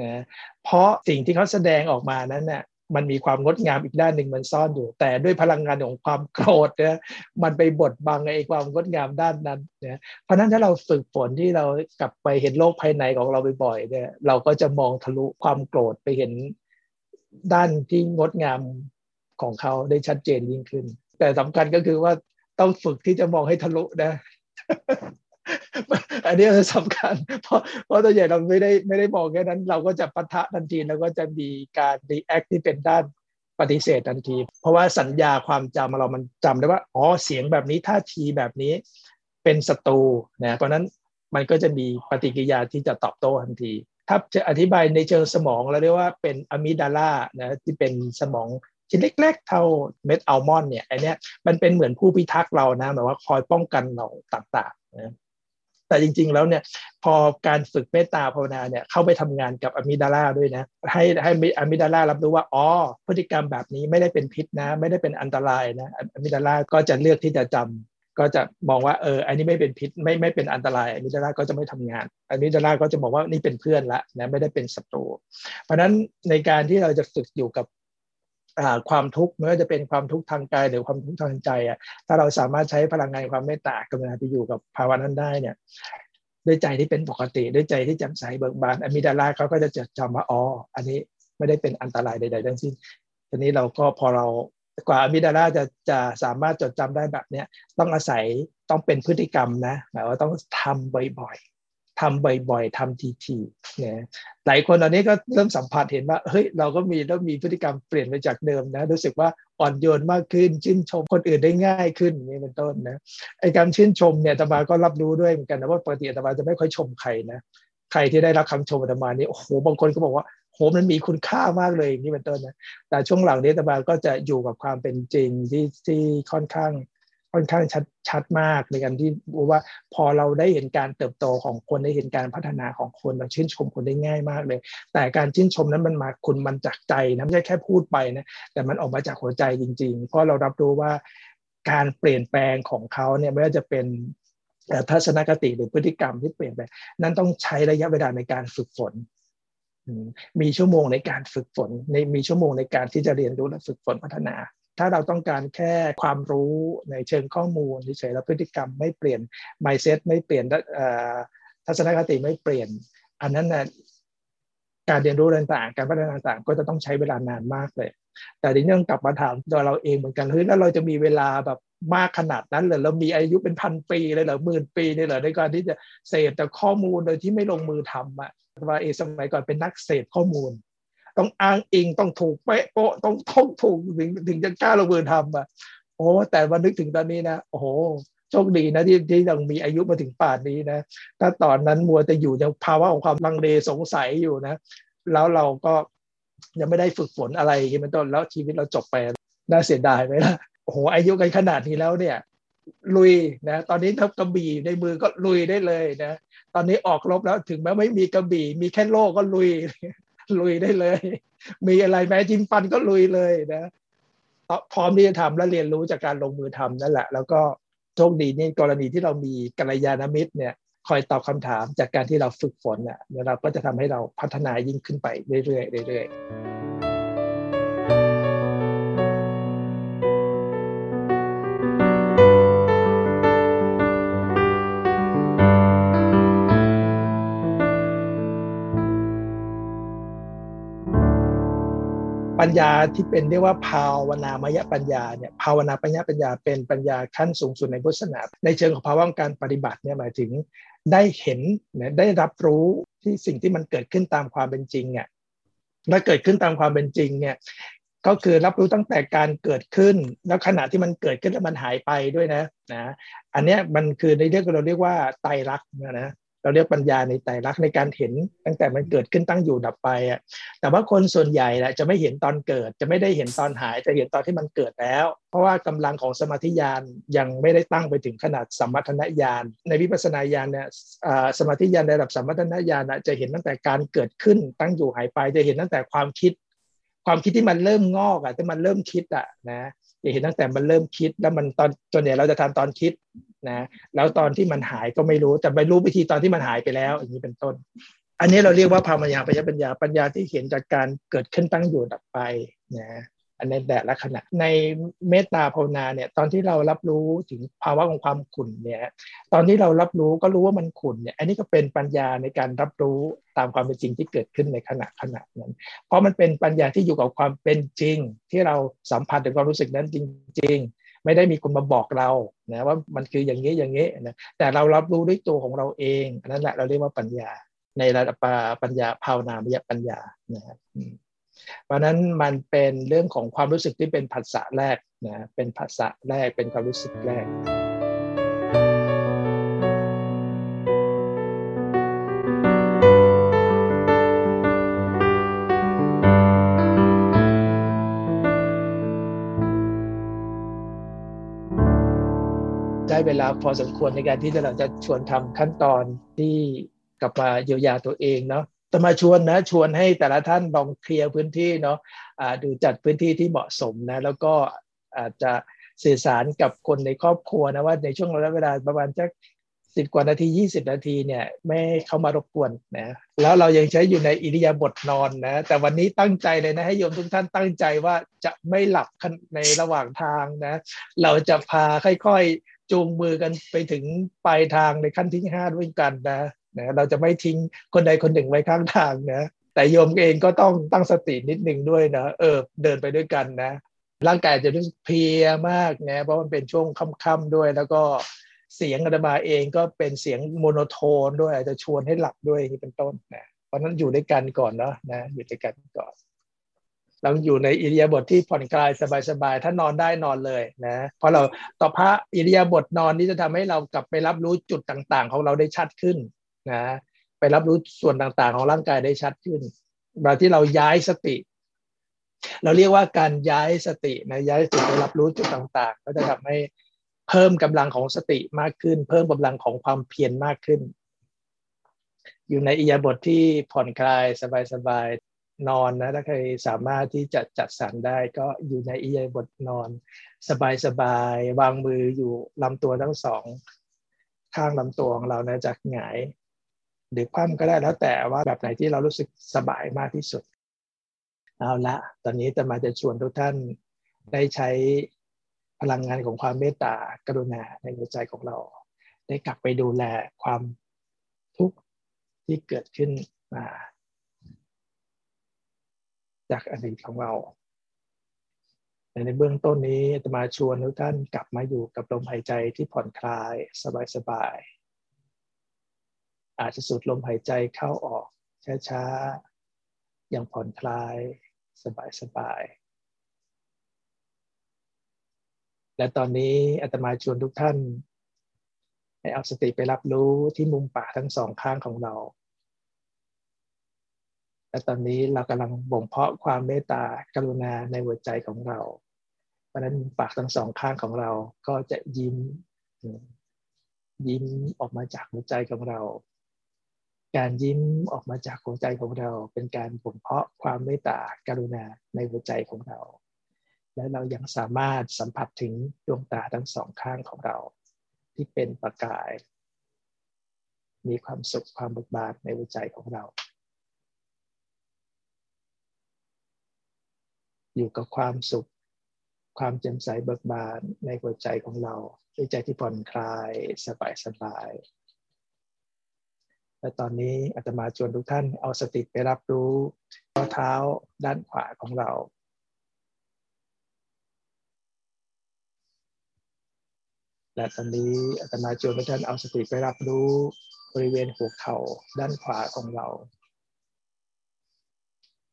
นะเพราะสิ่งที่เขาแสดงออกมานั้นเนี่ยมันมีความงดงามอีกด้านหนึ่งมันซ่อนอยู่ แต่ด้วยพลังงานของความโกรธเนี่ยมันไปบดบังไอ้ความงดงามด้านนั้นเนี่ยเพราะนั้นถ้าเราฝึกฝนที่เรากลับไปเห็นโลกภายในของเราบ่อยๆเนี่ยเราก็จะมองทะลุความโกรธไปเห็นด้านที่งดงามของเขาได้ชัดเจนยิ่งขึ้น แต่สำคัญก็คือว่าต้องฝึกที่จะมองให้ทะลุนะ อันนี้สำคัญ เพราะเพราะส่วนใหญ่เราไม่ได้ไม่ได้มองแค่นั้น เราก็จะปะทะทันทีแล้วก็จะมีการ react ที่เป็นด้านปฏิเสธทันที เพราะว่าสัญญาความจำเรามันจำได้ว่าอ๋อเสียงแบบนี้ท่าทีแบบนี้เป็นศัตรูนะเพราะนั้นมันก็จะมีปฏิกิริยาที่จะตอบโต้ทันที ถ้าจะอธิบายในเชิงสมองเราเรียกว่าเป็นอะมิดาลานะที่เป็นสมอง ชิ้นเล็ก ๆ เท่าเม็ดอัลมอนด์เนี่ยไอเนี้ยมันเป็นเหมือนผู้พิทักษ์เรานะแบบว่าคอยป้องกันเราต่างๆนะแต่จริง ๆ แล้วเนี่ยพอการฝึกเมตตาภาวนาเนี่ยเข้าไปทำงานกับอะมิดาลาด้วยนะให้ให้อะมิดาลารับรู้ว่าอ๋อพฤติกรรมแบบนี้ไม่ได้เป็นพิษนะ ไม่ได้เป็นอันตรายนะอะมิดาลาก็จะเลือกที่จะจำก็จะมองว่าเอออันนี้ไม่เป็นพิษไม่ไม่เป็นอันตรายอะมิดาลาก็จะไม่ทำงานอะมิดาลาก็จะบอกว่านี่เป็นเพื่อนละนะไม่ได้เป็นศัตรูเพราะฉะนั้นในการที่เราจะฝึกอยู่กับ ความทุกข์ไม่ว่าจะเป็นความทุกข์ทางกายหรือความทุกข์ทางใจอะถ้าเราสามารถใช้พลังงานความเมตตากรุณาที่อยู่กับภาวะนั้นได้เนี่ยด้วยใจที่เป็นปกติด้วยใจที่แจ่มใสเบิกบานอะมิดาลาเขาก็จะจดจำว่าอ๋ออันนี้ไม่ได้เป็นอันตรายใด ๆ ทั้งสิ้นทีนี้เราก็พอเรากว่าอะมิดาลาจะจะสามารถจดจำได้แบบเนี้ยต้องอาศัยต้องเป็นพฤติกรรมนะหมายว่าต้องทำบ่อย ทำบ่อยๆทำทีๆเนี่ยหลายคนตอนนี้ก็เริ่มสัมผัสเห็นว่าเฮ้ยเราก็มีเริ่มมีพฤติกรรมเปลี่ยนไปจากเดิมนะรู้สึกว่าอ่อนโยนมากขึ้น ชื่นชมคนอื่นได้ง่ายขึ้นนี่เป็นต้นนะไอ้การชื่นชมเนี่ยตมาก็รับรู้ด้วยเหมือนกันนะว่าปกติตมาจะไม่ค่อยชมใครนะใครที่ได้รับคำชมตมานี่โอ้โหบางคนก็บอกว่าโหมันมีคุณค่ามากเลยนี่เป็นต้นนะแต่ช่วงหลังนี้ตมาก็จะอยู่กับความเป็นจริงที่ที่ค่อนข้าง ค่อนข้างชัดชัดมากในการที่ว่าพอเราได้เห็นการเติบโตของคนได้เห็นการพัฒนาของคนเราชื่นชมคนได้ง่ายมากเลย แต่การชื่นชมนั้นมันมาคุณมันจากใจนะไม่ใช่แค่พูดไปนะแต่มันออกมาจากหัวใจจริง ๆ เพราะเรารับรู้ว่าการเปลี่ยนแปลงของเขาเนี่ยไม่ว่าจะเป็นทัศนคติหรือพฤติกรรมที่เปลี่ยนไปนั้นต้องใช้ระยะเวลาในการฝึกฝนมีชั่วโมงในการฝึกฝนในมีชั่วโมงในการที่จะเรียนรู้และฝึกฝนพัฒนา ถ้าเราต้องการแค่ความรู้ในเชิงข้อมูลเฉยๆแล้วพฤติกรรมไม่เปลี่ยน mindset ไม่เปลี่ยนทัศนคติไม่เปลี่ยน อันนั้นนะการเรียนรู้ต่างๆ การพัฒนาต่างๆ ก็จะต้องใช้เวลานานมากเลย แต่ทีนี้ต้องกลับมาถามตัวเราเองเหมือนกันเฮ้ยแล้วเราจะมีเวลาแบบมากขนาดนั้นเลยเรามีอายุเป็นพันปีเลยเหรอหมื่นปีเลยเหรอในการที่จะเสพแต่ข้อมูลโดยที่ไม่ลงมือทำอะว่าเอสมัยก่อนเป็นนักเสพข้อมูล ต้องอ้างอิงต้องถูกเป๊ะโป๊ะต้องท่องถูกถึงถึงจะกล้าลงมือทำอะโอ้แต่วันนึกถึงตอนนี้นะโอ้โหโชคดีนะที่ที่ยังมีอายุมาถึงป่านนี้นะถ้าตอนนั้นมัวแต่อยู่ในภาวะของความลังเลสงสัยอยู่นะ แล้วเราก็ยังไม่ได้ฝึกฝนอะไรอย่างนี้เป็นต้นแล้วชีวิตเราจบไปน่าเสียดายไหมล่ะโอ้โหอายุกันขนาดนี้แล้วเนี่ยลุยนะตอนนี้ทับกระบี่ในมือก็ลุยได้เลยนะ ตอนนี้ออกรบแล้วถึงแม้ไม่มีกระบี่ มีแค่โล่ก็ลุย ลุยได้เลย มีอะไรแม้จิ้มฟันก็ลุยเลยนะพร้อมที่จะทำและเรียนรู้จากการลงมือทำนั่นแหละ แล้วก็โชคดีนี่กรณีที่เรามีกัลยาณมิตรเนี่ยคอยตอบคำถามจากการที่เราฝึกฝนเนี่ยเราก็จะทำให้เราพัฒนายิ่งขึ้นไปเรื่อยๆเรื่อยๆ ปัญญาที่เป็นเรียกว่าภาวนามยปัญญาเนี่ยภาวนาปัญญาปัญญาเป็นปัญญาขั้นสูงสุดในพุทธศาสนาในเชิงของภาวะการปฏิบัติเนี่ยหมายถึงได้เห็นได้รับรู้ที่สิ่งที่มันเกิดขึ้นตามความเป็นจริงเนี่ยและเกิดขึ้นตามความเป็นจริงเนี่ยก็คือรับรู้ตั้งแต่การเกิดขึ้น แล้วขณะที่มันเกิดขึ้นแล้วมันหายไปด้วยนะนะอันนี้มันคือในเรื่องเราเรียกว่าไตรลักษณ์นะ เราเรียกปัญญาในไตรลักษณ์ในการเห็นตั้งแต่มันเกิดขึ้นตั้งอยู่ดับไปอะแต่ว่าคนส่วนใหญ่แหละจะไม่เห็นตอนเกิด จะไม่ได้เห็นตอนหายจะเห็นตอนที่มันเกิดแล้ว เพราะว่ากำลังของสมาธิญาณยังไม่ได้ตั้งไปถึงขนาดสัมมัทนญาณในวิปัสสนาญาณเนี่ยสมาธิญาณในระดับสัมมัทนญาณจะเห็นตั้งแต่การเกิดขึ้นตั้งอยู่หายไป จะเห็นตั้งแต่ความคิด ความคิดที่มันเริ่มงอกอะที่มันเริ่มคิดอะนะจะเห็นตั้งแต่มันเริ่มคิดแล้วมันตอนจนเนี่ยเราจะทำตอนคิด นะแล้วตอนที่มันหายก็ไม่รู้แต่ไม่รู้วิธีตอนที่มันหายไปแล้ว อย่างนี้เป็นต้น อันนี้เราเรียกว่าภาวนาปัญญาปัญญาปัญญาที่เห็นจากการเกิดขึ้นตั้งอยู่ดับไปนะอันในแต่ละขณะในเมตตาภาวนาเนี่ยตอนที่เรารับรู้ถึงภาวะของความขุ่นเนี่ยตอนที่เรารับรู้ก็รู้ว่ามันขุ่นเนี่ยอันนี้ก็เป็นปัญญาในการรับรู้ตามความเป็นจริงที่เกิดขึ้นในขณะขณะนั้น เพราะมันเป็นปัญญาที่อยู่กับความเป็นจริง ที่เราสัมผัสถึงความรู้สึกนั้นจริง ๆ ไม่ได้มีคนมาบอกเรานะว่ามันคืออย่างนี้อย่างนี้นะแต่เรารับรู้ด้วยตัวของเราเองนั่นแหละเราเรียกว่าปัญญา ในระดับปัญญาภาวนามยปัญญานะครับเพราะนั้นมันเป็นเรื่องของความรู้สึกที่เป็นภาษาแรกนะเป็นภาษาแรกเป็นความรู้สึกแรก เวลาพอสมควรในการที่เราจะชวนทำขั้นตอนที่กลับมาเยียวยาตัวเองเนาะจะมาชวนนะชวนให้แต่ละท่านลองเคลียร์พื้นที่เนาะดูจัดพื้นที่ที่เหมาะสมนะแล้วก็อาจจะสื่อสารกับคนในครอบครัวนะว่าในช่วงระยะเวลาประมาณสักสิบกว่านาทียี่สิบนาทีเนี่ยไม่เข้ามารบกวนนะแล้วเรายังใช้อยู่ในอิริยาบถนอนนะแต่วันนี้ตั้งใจเลยนะให้โยมทุกท่านตั้งใจว่าจะไม่หลับในระหว่างทางนะเราจะพาค่อย จูงมือกันไปถึงปลายทางในขั้นที่ห้าด้วยกันนะนะเราจะไม่ทิ้งคนใดคนหนึ่งไว้ข้างทางนะแต่โยมเองก็ต้องตั้งสตินิดนึงด้วยนะเออเดินไปด้วยกันนะร่างกายจะรู้สึกเพียมากนะเพราะมันเป็นช่วงค่ำๆด้วย แล้วก็เสียงอาตมาเองก็เป็นเสียงโมโนโทนด้วยอาจจะชวนให้หลับด้วยนี่เป็นต้นนะเพราะนั้นอยู่ด้วยกันก่อนเนาะนะอยู่ด้วยกันก่อน เราอยู่ในอิริยาบถทที่ผ่อนคลายสบายๆ ถ้านอนได้นอนเลยนะ เพราะเราต่อพระอิริยาบถนอนนี้จะทำให้เรากลับไปรับรู้จุดต่างๆ ของเราได้ชัดขึ้นนะ ไปรับรู้ส่วนต่างๆ ของร่างกายได้ชัดขึ้นเวลาที่เราย้ายสติ เราเรียกว่าการย้ายสตินะย้ายสติไปรับรู้จุดต่างๆ ก็จะทำให้เพิ่มกำลังของสติมากขึ้น เพิ่มกำลังของความเพียรมากขึ้น อยู่ในอิยาบทที่ผ่อนคลายสบายๆ นอนนะถ้าใครสามารถที่จะจัดสรรได้ก็อยู่ในอิยาบทนอน สบายๆวางมืออยู่ลำตัวทั้งสอง ข้างลำตัวของเรานะจากหงาย หรือคว่ำก็ได้แล้วแต่ว่าแบบไหนที่เรารู้สึกสบายมากที่สุด เอาละ ตอนนี้จะมาจะชวนทุกท่านได้ใช้พลังงานของความเมตตากรุณาในหัวใจของเรา ได้กลับไปดูแลความทุกข์ที่เกิดขึ้นมา จากอดีตของเราในเบื้องต้นนี้จะมาชวนทุกท่านกลับมาอยู่กับลมหายใจที่ผ่อนคลายสบายๆ อาจจะสูดลมหายใจเข้าออกช้าๆ อย่างผ่อนคลายสบายๆ และตอนนี้อาตมาชวนทุกท่าน ให้เอาสติไปรับรู้ที่มุมปากทั้งสองข้างของเรา และตอนนี้เรากำลังบ่มเพาะความเมตตากรุณาในหัวใจของเรา เพราะนั้นปากทั้งสองข้างของเราก็จะยิ้ม ยิ้มออกมาจากหัวใจของเรา การยิ้มออกมาจากหัวใจของเรา เป็นการบ่มเพาะความเมตตากรุณาในหัวใจของเรา และเรายังสามารถสัมผัสถึงดวงตาทั้งสองข้างของเรา ที่เป็นประกาย มีความสุขความบุกบานในหัวใจของเรา อยู่กับความสุข ความแจ่มใสเบิกบานในหัวใจของเราด้วยใจที่ผ่อนคลายสบายสบายและตอนนี้อาตมาชวนทุกท่านเอาสติไปรับรู้ข้อเท้าด้านขวาของเรา และตอนนี้อาตมาชวนท่านเอาสติไปรับรู้บริเวณหัวเข่าด้านขวาของเรา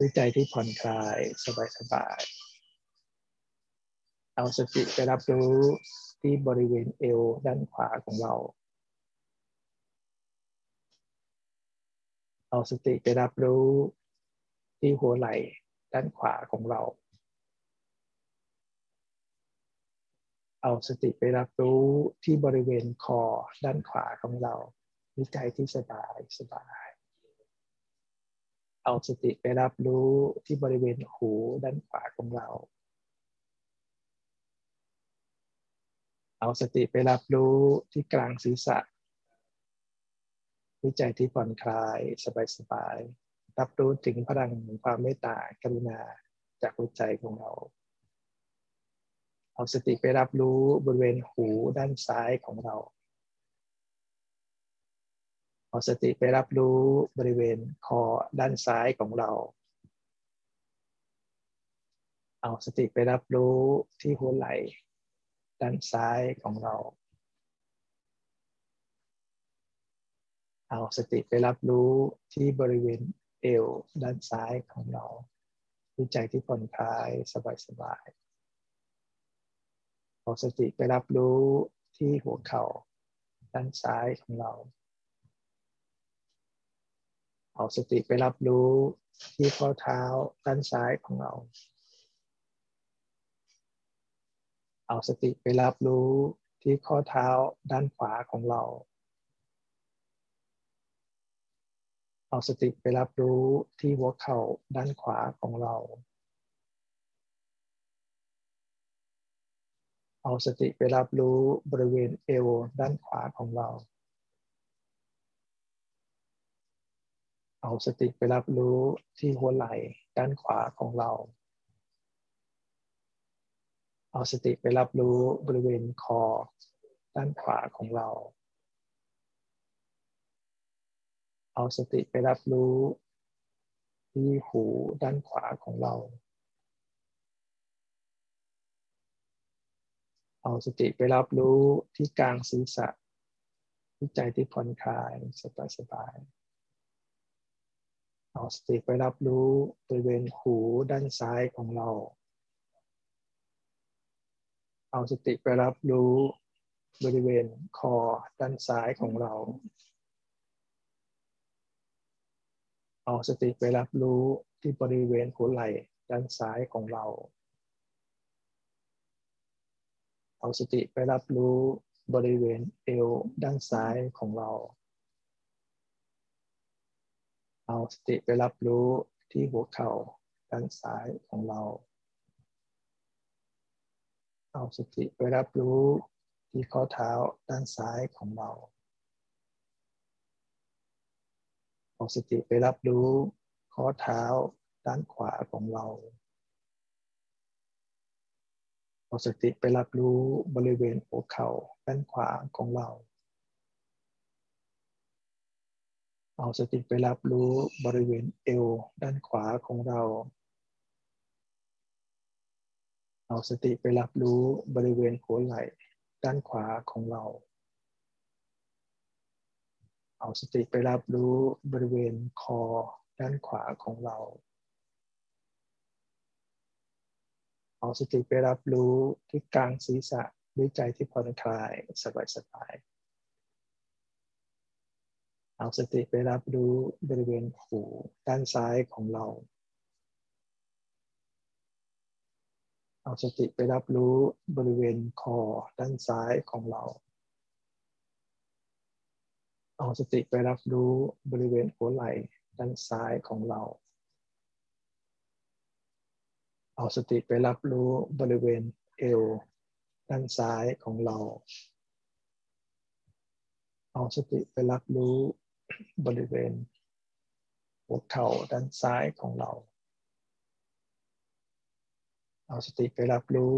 ด้วยใจที่ผ่อนคลายสบายๆเอาสติไปรับรู้ที่บริเวณเอวด้านขวาของเรา เอาสติไปรับรู้ที่หัวไหล่ด้านขวาของเรา เอาสติไปรับรู้ที่บริเวณคอด้านขวาของเราวิจัยที่สบายสบาย เอาสติไปรับรู้ที่บริเวณหูด้านขวาของเรา เอาสติไปรับรู้ที่กลางศีรษะ วิจัยที่ผ่อนคลายสบายสบายรับรู้ถึงพลังของความเมตตากรุณาจากหัวใจของเรา เอาสติไปรับรู้บริเวณหูด้านซ้ายของเรา เอาสติไปรับรู้บริเวณคอด้านซ้ายของเรา เอาสติไปรับรู้ที่หัวไหล่ด้านซ้ายของเรา เอาสติไปรับรู้ที่บริเวณเอวด้านซ้ายของเราวิจัยที่ผ่อนคลายสบายๆเอาสติไปรับรู้ที่หัวเข่าด้านซ้ายของเรา เอาสติไปรับรู้ที่ข้อเท้าด้านซ้ายของเรา เอาสติไปรับรู้ที่ข้อเท้าด้านขวาของเรา เอาสติไปรับรู้ที่หัวเข่าด้านขวาของเรา เอาสติไปรับรู้บริเวณเอวด้านขวาของเรา เอาสติไปรับรู้ที่หัวไหล่ด้านขวาของเรา เอาสติไปรับรู้บริเวณคอด้านขวาของเรา เอาสติไปรับรู้ที่หูด้านขวาของเรา เอาสติไปรับรู้ที่กลางศีรษะวิจัยที่ผ่อนคลายสบายสบาย เอาสติไปรับรู้บริเวณหูด้านซ้ายของเรา เอาสติไปรับรู้บริเวณคอด้านซ้ายของเรา เอาสติไปรับรู้ที่บริเวณหัวไหล่ด้านซ้ายของเรา เอาสติไปรับรู้บริเวณเอวด้านซ้ายของเรา เอาสติไปรับรู้ที่หัวเข่าด้านซ้ายของเรา เอาสติไปรับรู้ที่ข้อเท้าด้านซ้ายของเรา เอาสติไปรับรู้ข้อเท้าด้านขวาของเรา เอาสติไปรับรู้บริเวณหัวเข่าด้านขวาของเรา เอาสติไปรับรู้บริเวณเอวด้านขวาของเรา เอาสติไปรับรู้บริเวณหัวไหล่ด้านขวาของเรา เอาสติไปรับรู้บริเวณคอด้านขวาของเรา เอาสติไปรับรู้ที่กลางศีรษะด้วยใจที่ผ่อนคลายสบายสบาย เอาสติไปรับรู้บริเวณหูด้านซ้ายของเรา เอาสติไปรับรู้บริเวณคอด้านซ้ายของเรา เอาสติไปรับรู้บริเวณหัวไหล่ด้านซ้ายของเรา เอาสติไปรับรู้บริเวณเอวด้านซ้ายของเราเอาสติไปรับรู้ บริเวณหัวเข่าด้านซ้ายของเรา เอาสติไปรับรู้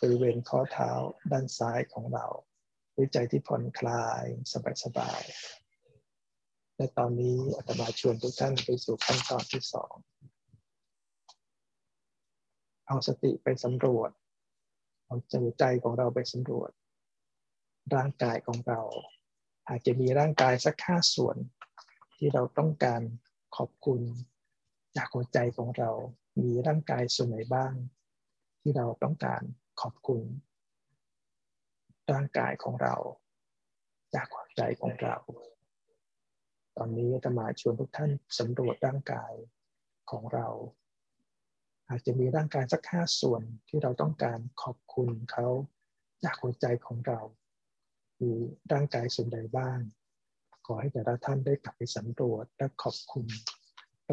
บริเวณข้อเท้าด้านซ้ายของเราด้วยใจที่ผ่อนคลายสบายๆและตอนนี้อาตมาชวนทุกท่านไปสู่ขั้นตอนที่สองเอาสติไปสำรวจ เอาใจของเราไปสำรวจ ร่างกายของเรา อาจจะมีร่างกายสักห้าส่วน ที่เราต้องการขอบคุณจากหัวใจของเรา มีร่างกายส่วนไหนบ้าง ที่เราต้องการขอบคุณ ร่างกายของเรา จากหัวใจของเรา ตอนนี้จะมาชวนทุกท่านสำรวจร่างกายของเรา อาจจะมีร่างกายสักห้าส่วนที่เราต้องการขอบคุณเขาจากหัวใจของเรา มีร่างกายส่วนใดบ้าง ขอให้แต่ละท่านได้กลับไปสำรวจและขอบคุณ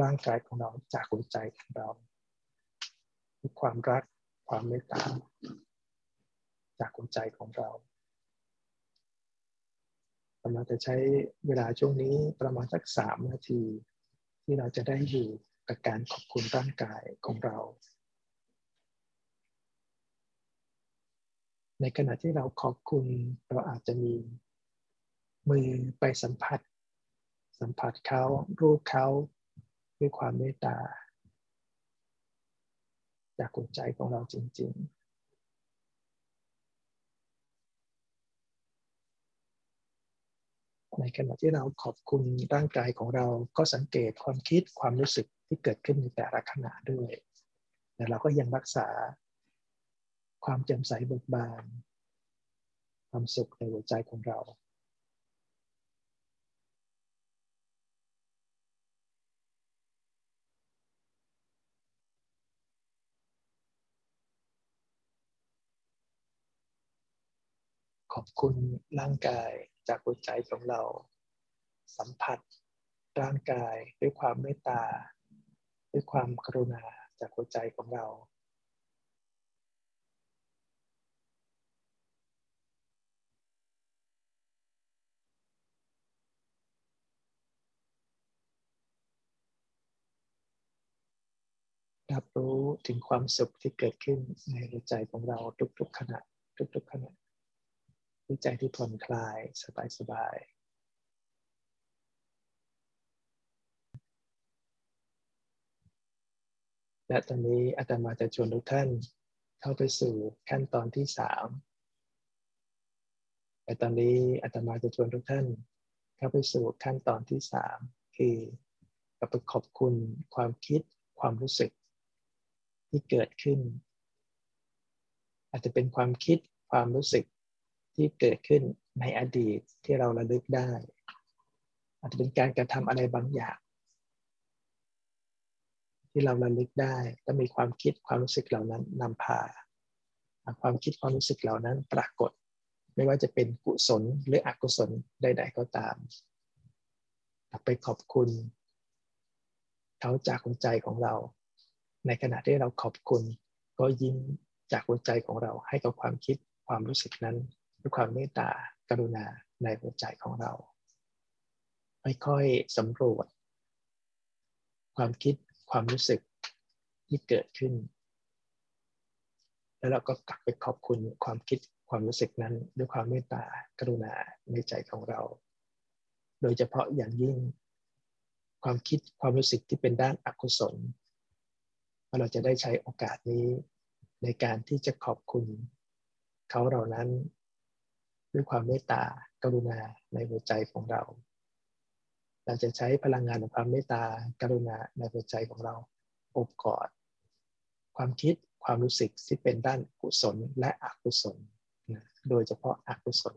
ร่างกายของเราจากหัวใจของเราความรักความเมตตาจากหัวใจของเรากำลังจะใช้เวลาช่วงนี้ประมาณสักสามนาที ที่เราจะได้อยู่กับการขอบคุณร่างกายของเรา ในขณะที่เราขอบคุณเราอาจจะมีมือไปสัมผัส สัมผัสเขารูปเขาด้วยความเมตตา จากหัวใจของเราจริง ๆในขณะที่เราขอบคุณร่างกายของเราก็สังเกตความคิดความรู้สึกที่เกิดขึ้นในแต่ละขณะด้วย แต่เราก็ยังรักษา ความแจ่มใสเบิกบาน ความสุขในหัวใจของเรา ขอบคุณร่างกายจากหัวใจของเรา สัมผัสร่างกายด้วยความเมตตา ด้วยความกรุณาจากหัวใจของเรา รับรู้ถึงความสุขที่เกิดขึ้นในหัวใจของเราทุกๆขณะ ทุกๆขณะด้วยใจที่ผ่อนคลายสบายๆและตอนนี้อาตมาจะชวนทุกท่านเข้าไปสู่ขั้นตอนที่สามแต่ตอนนี้อาตมาจะชวนทุกท่าน เข้าไปสู่ขั้นตอนที่สามคือกับขอบคุณความคิดความรู้สึก ที่เกิดขึ้น อาจจะเป็นความคิดความรู้สึกที่เกิดขึ้นในอดีตที่เราระลึกได้ อาจจะเป็นการกระทำอะไรบางอย่าง ที่เราระลึกได้ก็มีความคิดความรู้สึกเหล่านั้นนำพาความคิดความรู้สึกเหล่านั้นปรากฏ ไม่ว่าจะเป็นกุศลหรืออกุศลใดๆก็ตามไปขอบคุณ เขาจากหัวใจของเรา ในขณะที่เราขอบคุณ ก็ยิ้มจากหัวใจของเราให้กับความคิดความรู้สึกนั้นด้วยความเมตตากรุณาในหัวใจของเรา ค่อยๆสำรวจ ความคิดความรู้สึกที่เกิดขึ้น แล้วเราก็กลับไปขอบคุณความคิดความรู้สึกนั้นด้วยความเมตตากรุณาในใจของเรา โดยเฉพาะอย่างยิ่ง ความคิดความรู้สึกที่เป็นด้านอกุศล เราจะได้ใช้โอกาสนี้ในการที่จะขอบคุณเขาเหล่านั้น ด้วยความเมตตากรุณาในหัวใจของเรา เราจะใช้พลังงานของความเมตตากรุณาในหัวใจของเราอบกอด ความคิดความรู้สึกที่เป็นด้านกุศลและอกุศลโดยเฉพาะอกุศล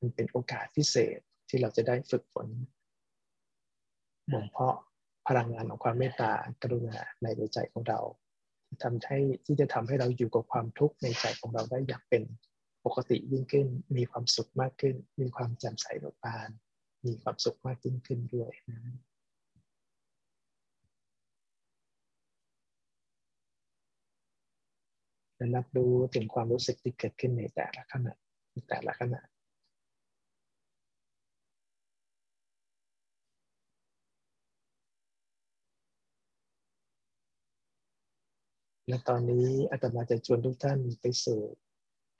มันเป็นโอกาสพิเศษที่เราจะได้ฝึกฝนบ่มเพาะ พลังงานของความเมตตากรุณาในใจของเราทำให้ที่จะทำให้เราอยู่กับความทุกข์ในใจของเราได้อย่างเป็นปกติยิ่งขึ้น มีความสุขมากขึ้น มีความแจ่มใสเบิกบานมีความสุขมากยิ่งขึ้นด้วยนะและรับรู้ถึงความรู้สึกที่เกิดขึ้นในแต่ละขณะแต่ละขณะ และตอนนี้อาตมาจะชวนทุกท่านไปสู่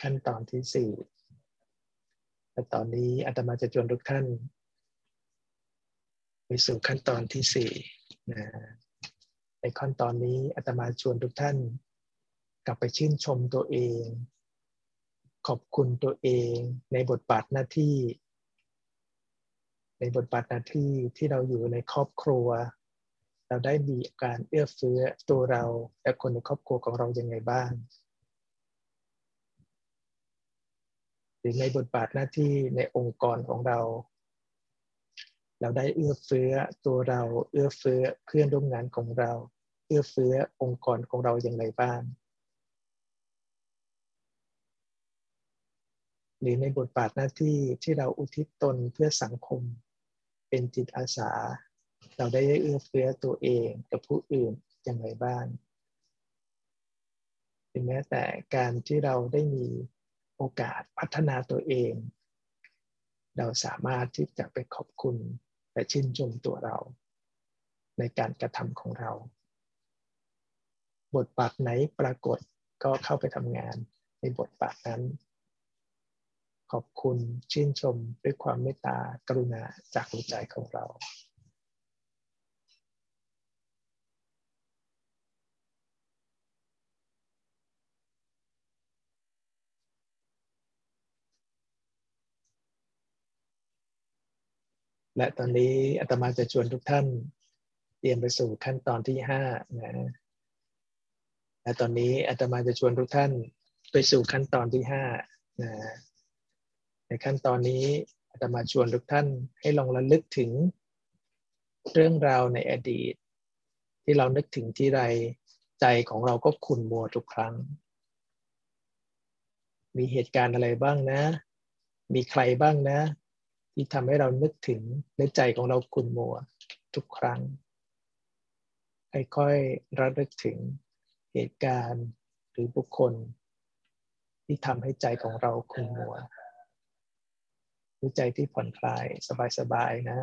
ขั้นตอนที่สี่และตอนนี้อาตมาจะชวนทุกท่าน ไปสู่ขั้นตอนที่สี่นะในขั้นตอนนี้อาตมาชวนทุกท่าน กลับไปชื่นชมตัวเอง ขอบคุณตัวเองในบทบาทหน้าที่ ในบทบาทหน้าที่ที่เราอยู่ในครอบครัว เราได้มีการเอื้อเฟื้อตัวเราและคนในครอบครัวของเราอยังไงบ้าง หรือในบทบาทหน้าที่ในองค์กรของเรา เราได้เอื้อเฟื้อตัวเราเอื้อเฟื้อเพื่อนร่วมงานของเรา เอื้อเฟื้อองค์กรของเราอย่างไรบ้างหรือในบทบาทหน้าที่ที่เราอุทิศตนเพื่อสังคม เป็นจิตอาสา เราได้เอื้อเฟื้อตัวเองกับผู้อื่นอย่างไรบ้างถึงแม้แต่การที่เราได้มีโอกาสพัฒนาตัวเอง เราสามารถที่จะไปขอบคุณและชื่นชมตัวเรา ในการกระทำของเรา บทบาทไหนปรากฏก็เข้าไปทำงานในบทบาทนั้น ขอบคุณชื่นชมด้วยความเมตตากรุณาจากหัวใจของเรา และตอนนี้อาตมาจะชวนทุกท่านเตรียมไปสู่ขั้นตอนที่ห้านะและตอนนี้อาตมาจะชวนทุกท่านไปสู่ขั้นตอนที่ห้านะในขั้นตอนนี้อาตมาชวนทุกท่านให้ลองระลึกถึงเรื่องราวในอดีต ที่เรานึกถึงที่ใดใจของเราก็ขุ่นมัวทุกครั้ง มีเหตุการณ์อะไรบ้างนะ มีใครบ้างนะ ที่ทำให้เรานึกถึงในใจของเราคุณมัวทุกครั้งค่อยๆระลึกถึงเหตุการณ์หรือบุคคล ที่ทำให้ใจของเราคุณมัวรู้ใจที่ผ่อนคลายสบายๆนะ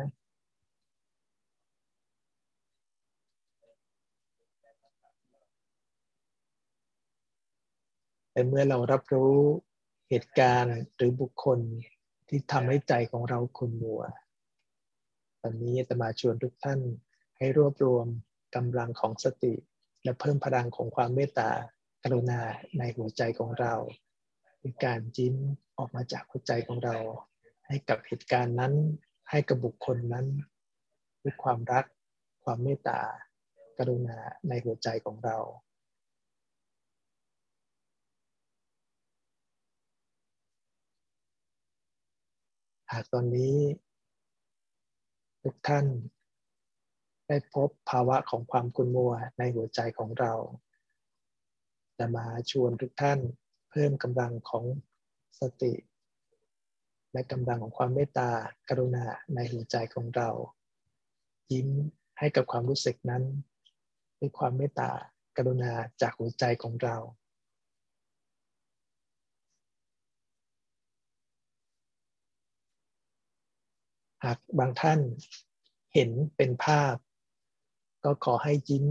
แต่เมื่อเรารับรู้เหตุการณ์หรือบุคคล ที่ทำให้ใจของเราขุ่นมัวตอนนี้จะมาชวนทุกท่านให้รวบรวมกำลังของสติ และเพิ่มพลังของความเมตตากรุณาในหัวใจของเราคือการยิ้มออกมาจากหัวใจของเรา ให้กับเหตุการณ์นั้น ให้กับบุคคลนั้นด้วยความรัก ความเมตตากรุณาในหัวใจของเรา หากตอนนี้ ทุกท่าน ได้พบภาวะของความกุนมัวในหัวใจของเรา จะมาชวนทุกท่านเพิ่มกำลังของสติ และกำลังของความเมตตากรุณาในหัวใจของเรา ยิ้มให้กับความรู้สึกนั้นด้วยความเมตตากรุณาจากหัวใจของเรา หากบางท่านเห็นเป็นภาพ ก็ขอให้ยิ้ม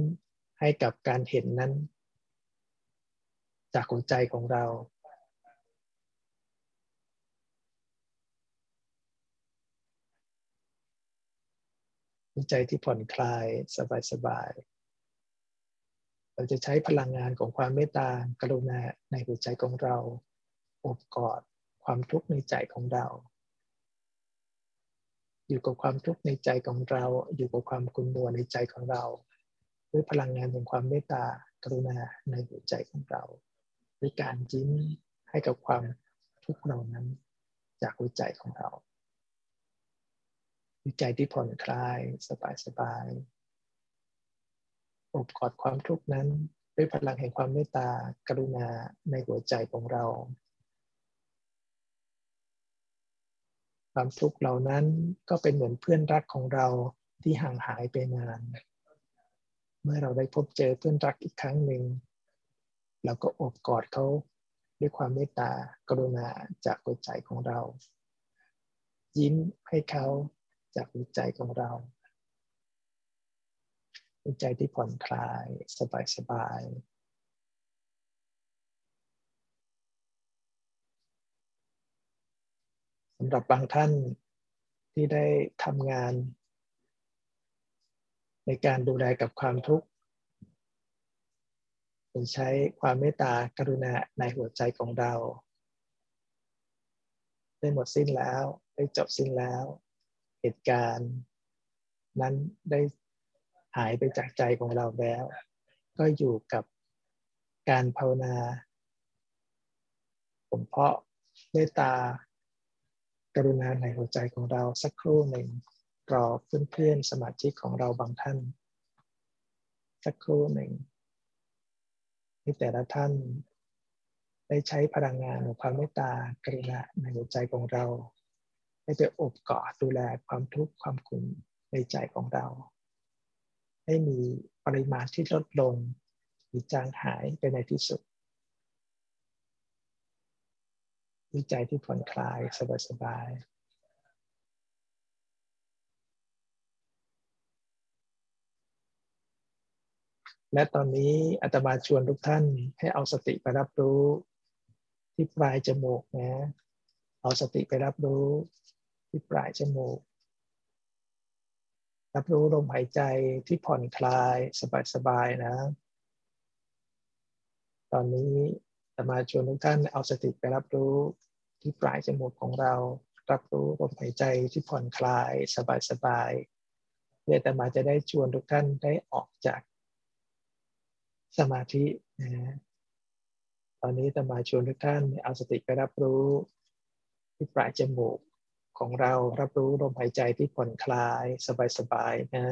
ให้กับการเห็นนั้น จากหัวใจของเราใจที่ผ่อนคลายสบายๆเราจะใช้พลังงานของความเมตตากรุณาในหัวใจของเราอบกอดความทุกข์ในใจของเรา อยู่กับความทุกข์ในใจของเรา อยู่กับความกุนมัวในใจของเรา ด้วยพลังงานของความเมตตากรุณาในหัวใจของเรา ด้วยการยิ้มให้กับความทุกข์เหล่านั้นจากหัวใจของเราใจที่ผ่อนคลายสบายๆอบกอดความทุกข์นั้น ด้วยพลังแห่งความเมตตากรุณาในหัวใจของเรา ความทุกข์เหล่านั้นก็เป็นเหมือนเพื่อนรักของเราที่ห่างหายไปนาน เมื่อเราได้พบเจอเพื่อนรักอีกครั้งหนึ่งเราก็อบกอดเขาด้วยความเมตตากรุณาจากหัวใจของเรา ยิ้มให้เขาจากหัวใจของเราหัวใจที่ผ่อนคลายสบายสบาย สำหรับบางท่านที่ได้ทำงาน ในการดูแลกับความทุกข์ใช้ความเมตตากรุณาในหัวใจของเรา ได้หมดสิ้นแล้ว ได้จบสิ้นแล้ว เหตุการณ์ นั้นได้หายไปจากใจของเราแล้ว ก็อยู่กับการภาวนาผมเพาะเมตตา กรุณาในหัวใจของเราสักครู่หนึ่งรอเพื่อนๆสมาชิกของเราบางท่าน สักครู่หนึ่งที่แต่ละท่านได้ใช้พลังงานของความเมตตากรุณาในหัวใจของเราให้ไปอบกอดดูแลความทุกข์ความขุ่นในใจของเรา ให้มีปริมาณที่ลดลงหรือจางหายไปในที่สุด ใจที่ผ่อนคลายสบายๆและตอนนี้อาตมาชวนทุกท่านให้เอาสติไปรับรู้ที่ปลายจมูกนะ เอาสติไปรับรู้ที่ปลายจมูก รับรู้ลมหายใจที่ผ่อนคลายสบายๆนะ ตอนนี้จะมาชวนทุกท่านเอาสติไปรับรู้ ที่ปลายจมูกของเรา รับรู้ลมหายใจที่ผ่อนคลายสบายๆเพื่อแต่มาจะได้ชวนทุกท่านได้ออกจากสมาธินะตอนนี้จะมาชวนทุกท่านเอาสติไปรับรู้ที่ปลายจมูกของเรารับรู้ลมหายใจที่ผ่อนคลายสบายๆนะ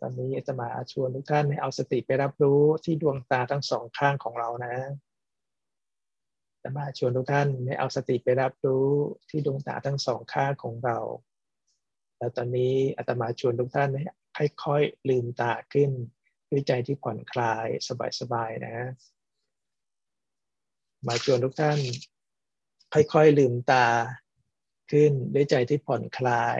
ตอนนี้จะมาชวนทุกท่านให้เอาสติไปรับรู้ที่ดวงตาทั้งสองข้างของเรานะ จะมาชวนทุกท่านให้เอาสติไปรับรู้ที่ดวงตาทั้งสองข้างของเรา แล้วตอนนี้อาตมาชวนทุกท่านให้ค่อยๆลืมตาขึ้นด้วยใจที่ผ่อนคลายสบายๆนะ มาชวนทุกท่าน ค่อยๆลืมตาขึ้นด้วยใจที่ผ่อนคลาย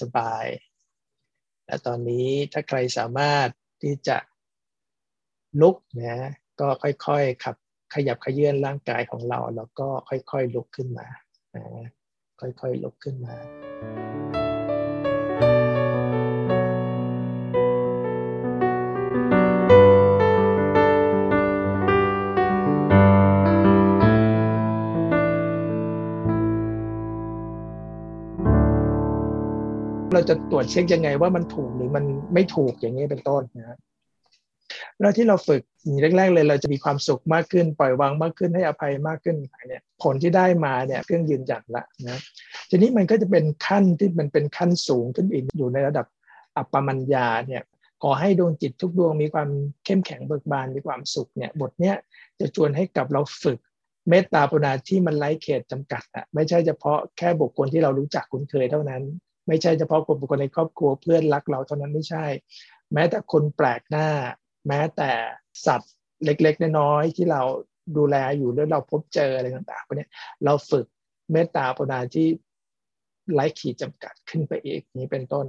สบายๆ และตอนนี้ถ้าใครสามารถที่จะลุกนะก็ค่อยๆขับ ขยับขยื่นร่างกายของเรา แล้วก็ค่อยๆลุกขึ้นมาค่อยๆลุกขึ้นมา เราจะตรวจเช็คยังไงว่ามันถูกหรือมันไม่ถูกอย่างนี้เป็นต้นนะครับ แล้วที่เราฝึกแรก ๆ เลยเราจะมีความสุขมากขึ้น ปล่อยวางมากขึ้นให้อภัยมากขึ้นเนี่ยผลที่ได้มาเนี่ยเครื่องยืนยันละนะทีนี้มันก็จะเป็นขั้นที่มันเป็นขั้นสูงขึ้นอีกอยู่ในระดับอัปปมัญญาเนี่ยขอให้ดวงจิตทุกดวงมีความเข้มแข็งเบิกบานมีความสุขเนี่ยบทเนี้ยจะชวนให้กับเราฝึกเมตตาปราที่มันไร้เขตจำกัดอะไม่ใช่เฉพาะแค่บุคคลที่เรารู้จักคุ้นเคยเท่านั้น ไม่ใช่เฉพาะคนบุคคลในครอบครัวเพื่อนรักเราเท่านั้นไม่ใช่ แม้แต่คนแปลกหน้า แม้แต่สัตว์เล็กๆน้อยๆที่เราดูแลอยู่แล้วเราพบเจออะไรต่างๆพวกนี้เราฝึกเมตตาปราที่ไร้ขีดจำกัดขึ้นไปอีกนี้เป็นต้น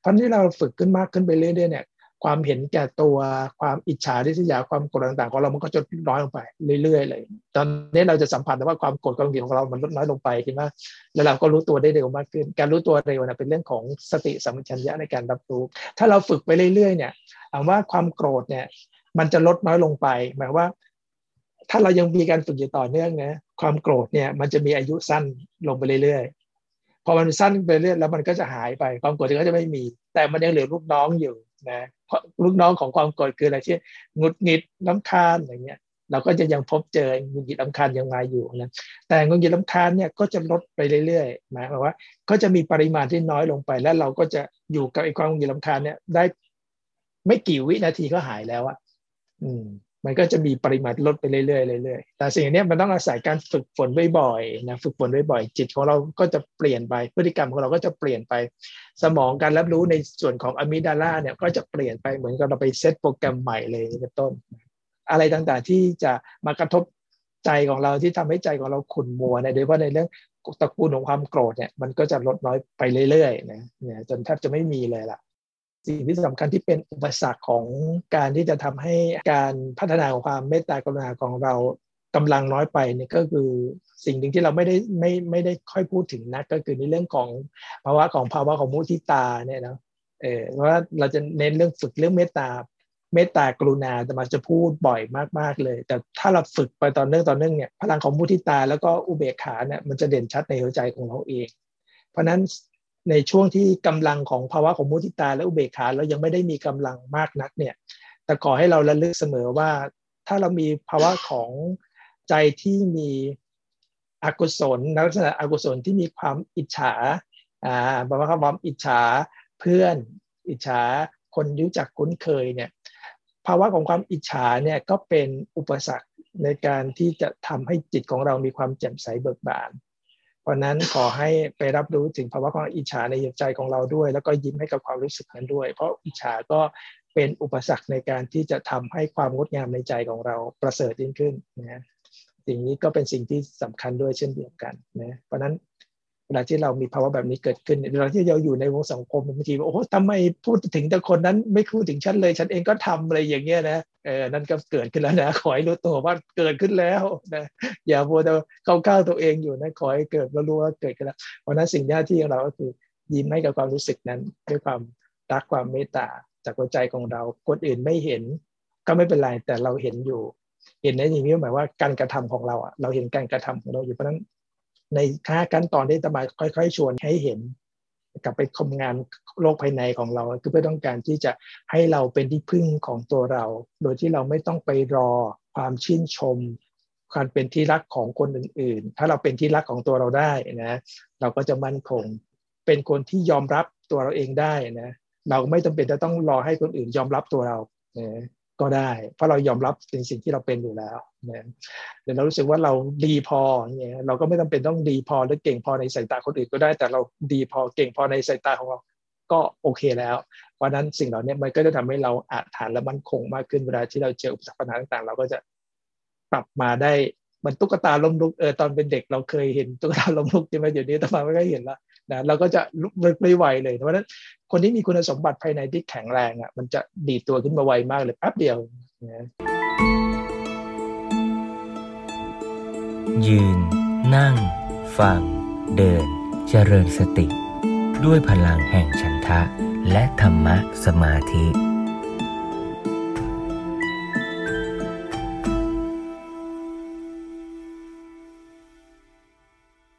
เพราะที่เราฝึกขึ้นมากขึ้นไปเรื่อยๆเนี่ย ความเห็นแก่ตัวความอิจฉาริษยาความโกรธต่างๆของเรามันก็จะน้อยลงไปเรื่อยๆเลย ตอนนี้เราจะสัมผัสได้ว่าความโกรธความเกลียดของเรามันลดน้อยลงไปใช่ไหมแล้วเราก็รู้ตัวได้เร็วมากขึ้น การรู้ตัวเร็วนะเป็นเรื่องของสติสัมปชัญญะในการรับรู้ ถ้าเราฝึกไปเรื่อยๆ เนี่ยถามว่าความโกรธเนี่ย มันจะลดน้อยลงไป หมายว่า ถ้าเรายังมีการฝึกอยู่ต่อเนื่องนะความโกรธเนี่ยมันจะมีอายุสั้นลงไปเรื่อยๆพอมันสั้นไปเรื่อยแล้วมันก็จะหายไป ความโกรธก็จะไม่มี แต่มันยังเหลือลูกน้องอยู่ นะลูกน้องของความโกรธคืออะไรที่งุดหงิดล้ำคาญอะไรเงี้ยเราก็จะยังพบเจองุดหงิดล้ำคาญยังมาอยู่นะแต่งุดหงิดล้ำคาญเนี่ยก็จะลดไปเรื่อยๆหมายความว่า ก็จะมีปริมาณที่น้อยลงไป แล้วเราก็จะอยู่กับไอ้ความงุดหงิดล้ำคาญเนี่ยได้ไม่กี่วินาทีก็หายแล้วอะอืม มันก็จะมีปริมาณลดไปเรื่อยๆเรื่อยๆแต่สิ่งนี้มันต้องอาศัยการฝึกฝนบ่อยๆนะฝึกฝนบ่อยๆจิตของเราก็จะเปลี่ยนไปพฤติกรรมของเราก็จะเปลี่ยนไป สมองการรับรู้ในส่วนของอะมิดาลาเนี่ยก็จะเปลี่ยนไปเหมือนกับเราไปเซตโปรแกรมใหม่เลยเป็นต้น อะไรต่างๆที่จะมากระทบใจของเราที่ทำให้ใจของเราขุ่นมัวเนี่ยโดยเฉพาะในเรื่องตระกูลของความโกรธเนี่ยมันก็จะลดน้อยไปเรื่อยๆนะเนี่ยจนแทบจะไม่มีเลยล่ะ สิ่งที่สำคัญที่เป็นอุปสรรคของการที่จะทำให้การพัฒนาของความเมตตากรุณาของเรากำลังน้อยไปเนี่ยก็คือสิ่งหนึ่งที่เราไม่ได้ไม่ไม่ได้ค่อยพูดถึงนักก็คือในเรื่องของภาวะของภาวะของมุทิตาเนี่ยนะเออเพราะว่าเราจะเน้นเรื่องฝึกเรื่องเมตตาเมตตากรุณาแต่มันจะพูดบ่อยมากๆเลย แต่ถ้าเราฝึกไปตอนเนื่องตอนเนื่องเนี่ยพลังของมุทิตาแล้วก็อุเบกขาเนี่ยมันจะเด่นชัดในหัวใจของเราเอง เพราะนั้น ในช่วงที่กำลังของภาวะของมุทิตาและอุเบกขาเรายังไม่ได้มีกำลังมากนักเนี่ยแต่ขอให้เราระลึกเสมอว่า ถ้าเรามีภาวะของใจที่มีอกุศลลักษณะอกุศลที่มีความอิจฉาอ่าภาวะความอิจฉาเพื่อน อิจฉาคนรู้จักคุ้นเคยเนี่ยภาวะของความอิจฉาเนี่ยก็เป็นอุปสรรคในการที่จะทำให้จิตของเรามีความแจ่มใสเบิกบาน เพราะนั้นขอให้ไปรับรู้ถึงภาวะความอิจฉาในใจของเราด้วย แล้วก็ยิ้มให้กับความรู้สึกนั้นด้วย เพราะอิจฉาก็เป็นอุปสรรคในการที่จะทำให้ความงดงามในใจของเราประเสริฐยิ่งขึ้นนะสิ่งนี้ก็เป็นสิ่งที่สำคัญด้วยเช่นเดียวกันนะเพราะนั้น ลาที่เรามีภาวะแบบนี้เกิดขึ้นเวลาที่เราอยู่ในวงสังคมบางทีโอ้โหทำไมพูดถึงแต่คนนั้นไม่พูดถึงฉันเลย ฉันเองก็ทำอะไรอย่างเงี้ยนะเออนั่นก็เกิดขึ้นแล้วนะขอให้รู้ตัวว่าเกิดขึ้นแล้วนะอย่าโมเดลเข้าก้าวตัวเองอยู่นะขอให้เกิดแล้วรู้ว่าเกิดขึ้นแล้วเพราะนั้นสิ่งหน้าที่ของเราก็คือยิ้มให้กับความรู้สึกนั้นด้วยความรักความเมตตาจากหัวใจของเราคนอื่นไม่เห็น ก็ไม่เป็นไรแต่เราเห็นอยู่ เห็นในอย่างนี้หมายว่าการกระทำของเราอะเราเห็นการกระทำของเราอยู่เพราะนั้น ในค่าขั้นตอนที่ตมาค่อย ๆ ชวนให้เห็นกลับไปทำงานโลกภายในของเรา คือเพื่อต้องการที่จะให้เราเป็นที่พึ่งของตัวเรา โดยที่เราไม่ต้องไปรอความชื่นชมความเป็นที่รักของคนอื่น ๆ ถ้าเราเป็นที่รักของตัวเราได้นะ เราก็จะมั่นคง เป็นคนที่ยอมรับตัวเราเองได้นะ เราไม่จำเป็นจะต้องรอให้คนอื่นยอมรับตัวเรานะ ก็ได้ เพราะเรายอมรับในสิ่งที่เราเป็นอยู่แล้วนะเดี๋ยวเรารู้สึกว่าเราดีพอเนี่ยเราก็ไม่จาเป็นต้องดีพอหรือเก่งพอในสายตาคนอื่นก็ได้ แต่เราดีพอเก่งพอในสายตาของเราก็โอเคแล้ว เพราะนั้นสิ่งเหล่านี้มันก็จะทำให้เราอาจฐานและมั่นคงมากขึ้นเวลาที่เราเจออุปสรรคปัญหาต่างๆ เราก็จะปรับมาได้มันตุ๊กตาล้มลุกเออตอนเป็นเด็กเราเคยเห็นตุ๊กตาล้มลุกใช่ไหมเดี๋ยวนี้ต่อมาไม่ค่อยเห็นละนะเราก็จะลุกไม่ไหวเลยเพราะนั้น คนที่มีคุณสมบัติภายในที่แข็งแรงอะมันจะดีตัวขึ้นมาไวมากเลยแป๊บเดียวนะยืน นั่ง ฟัง เดิน เจริญสติ ด้วยพลังแห่งฉันทะ และธรรมะสมาธิ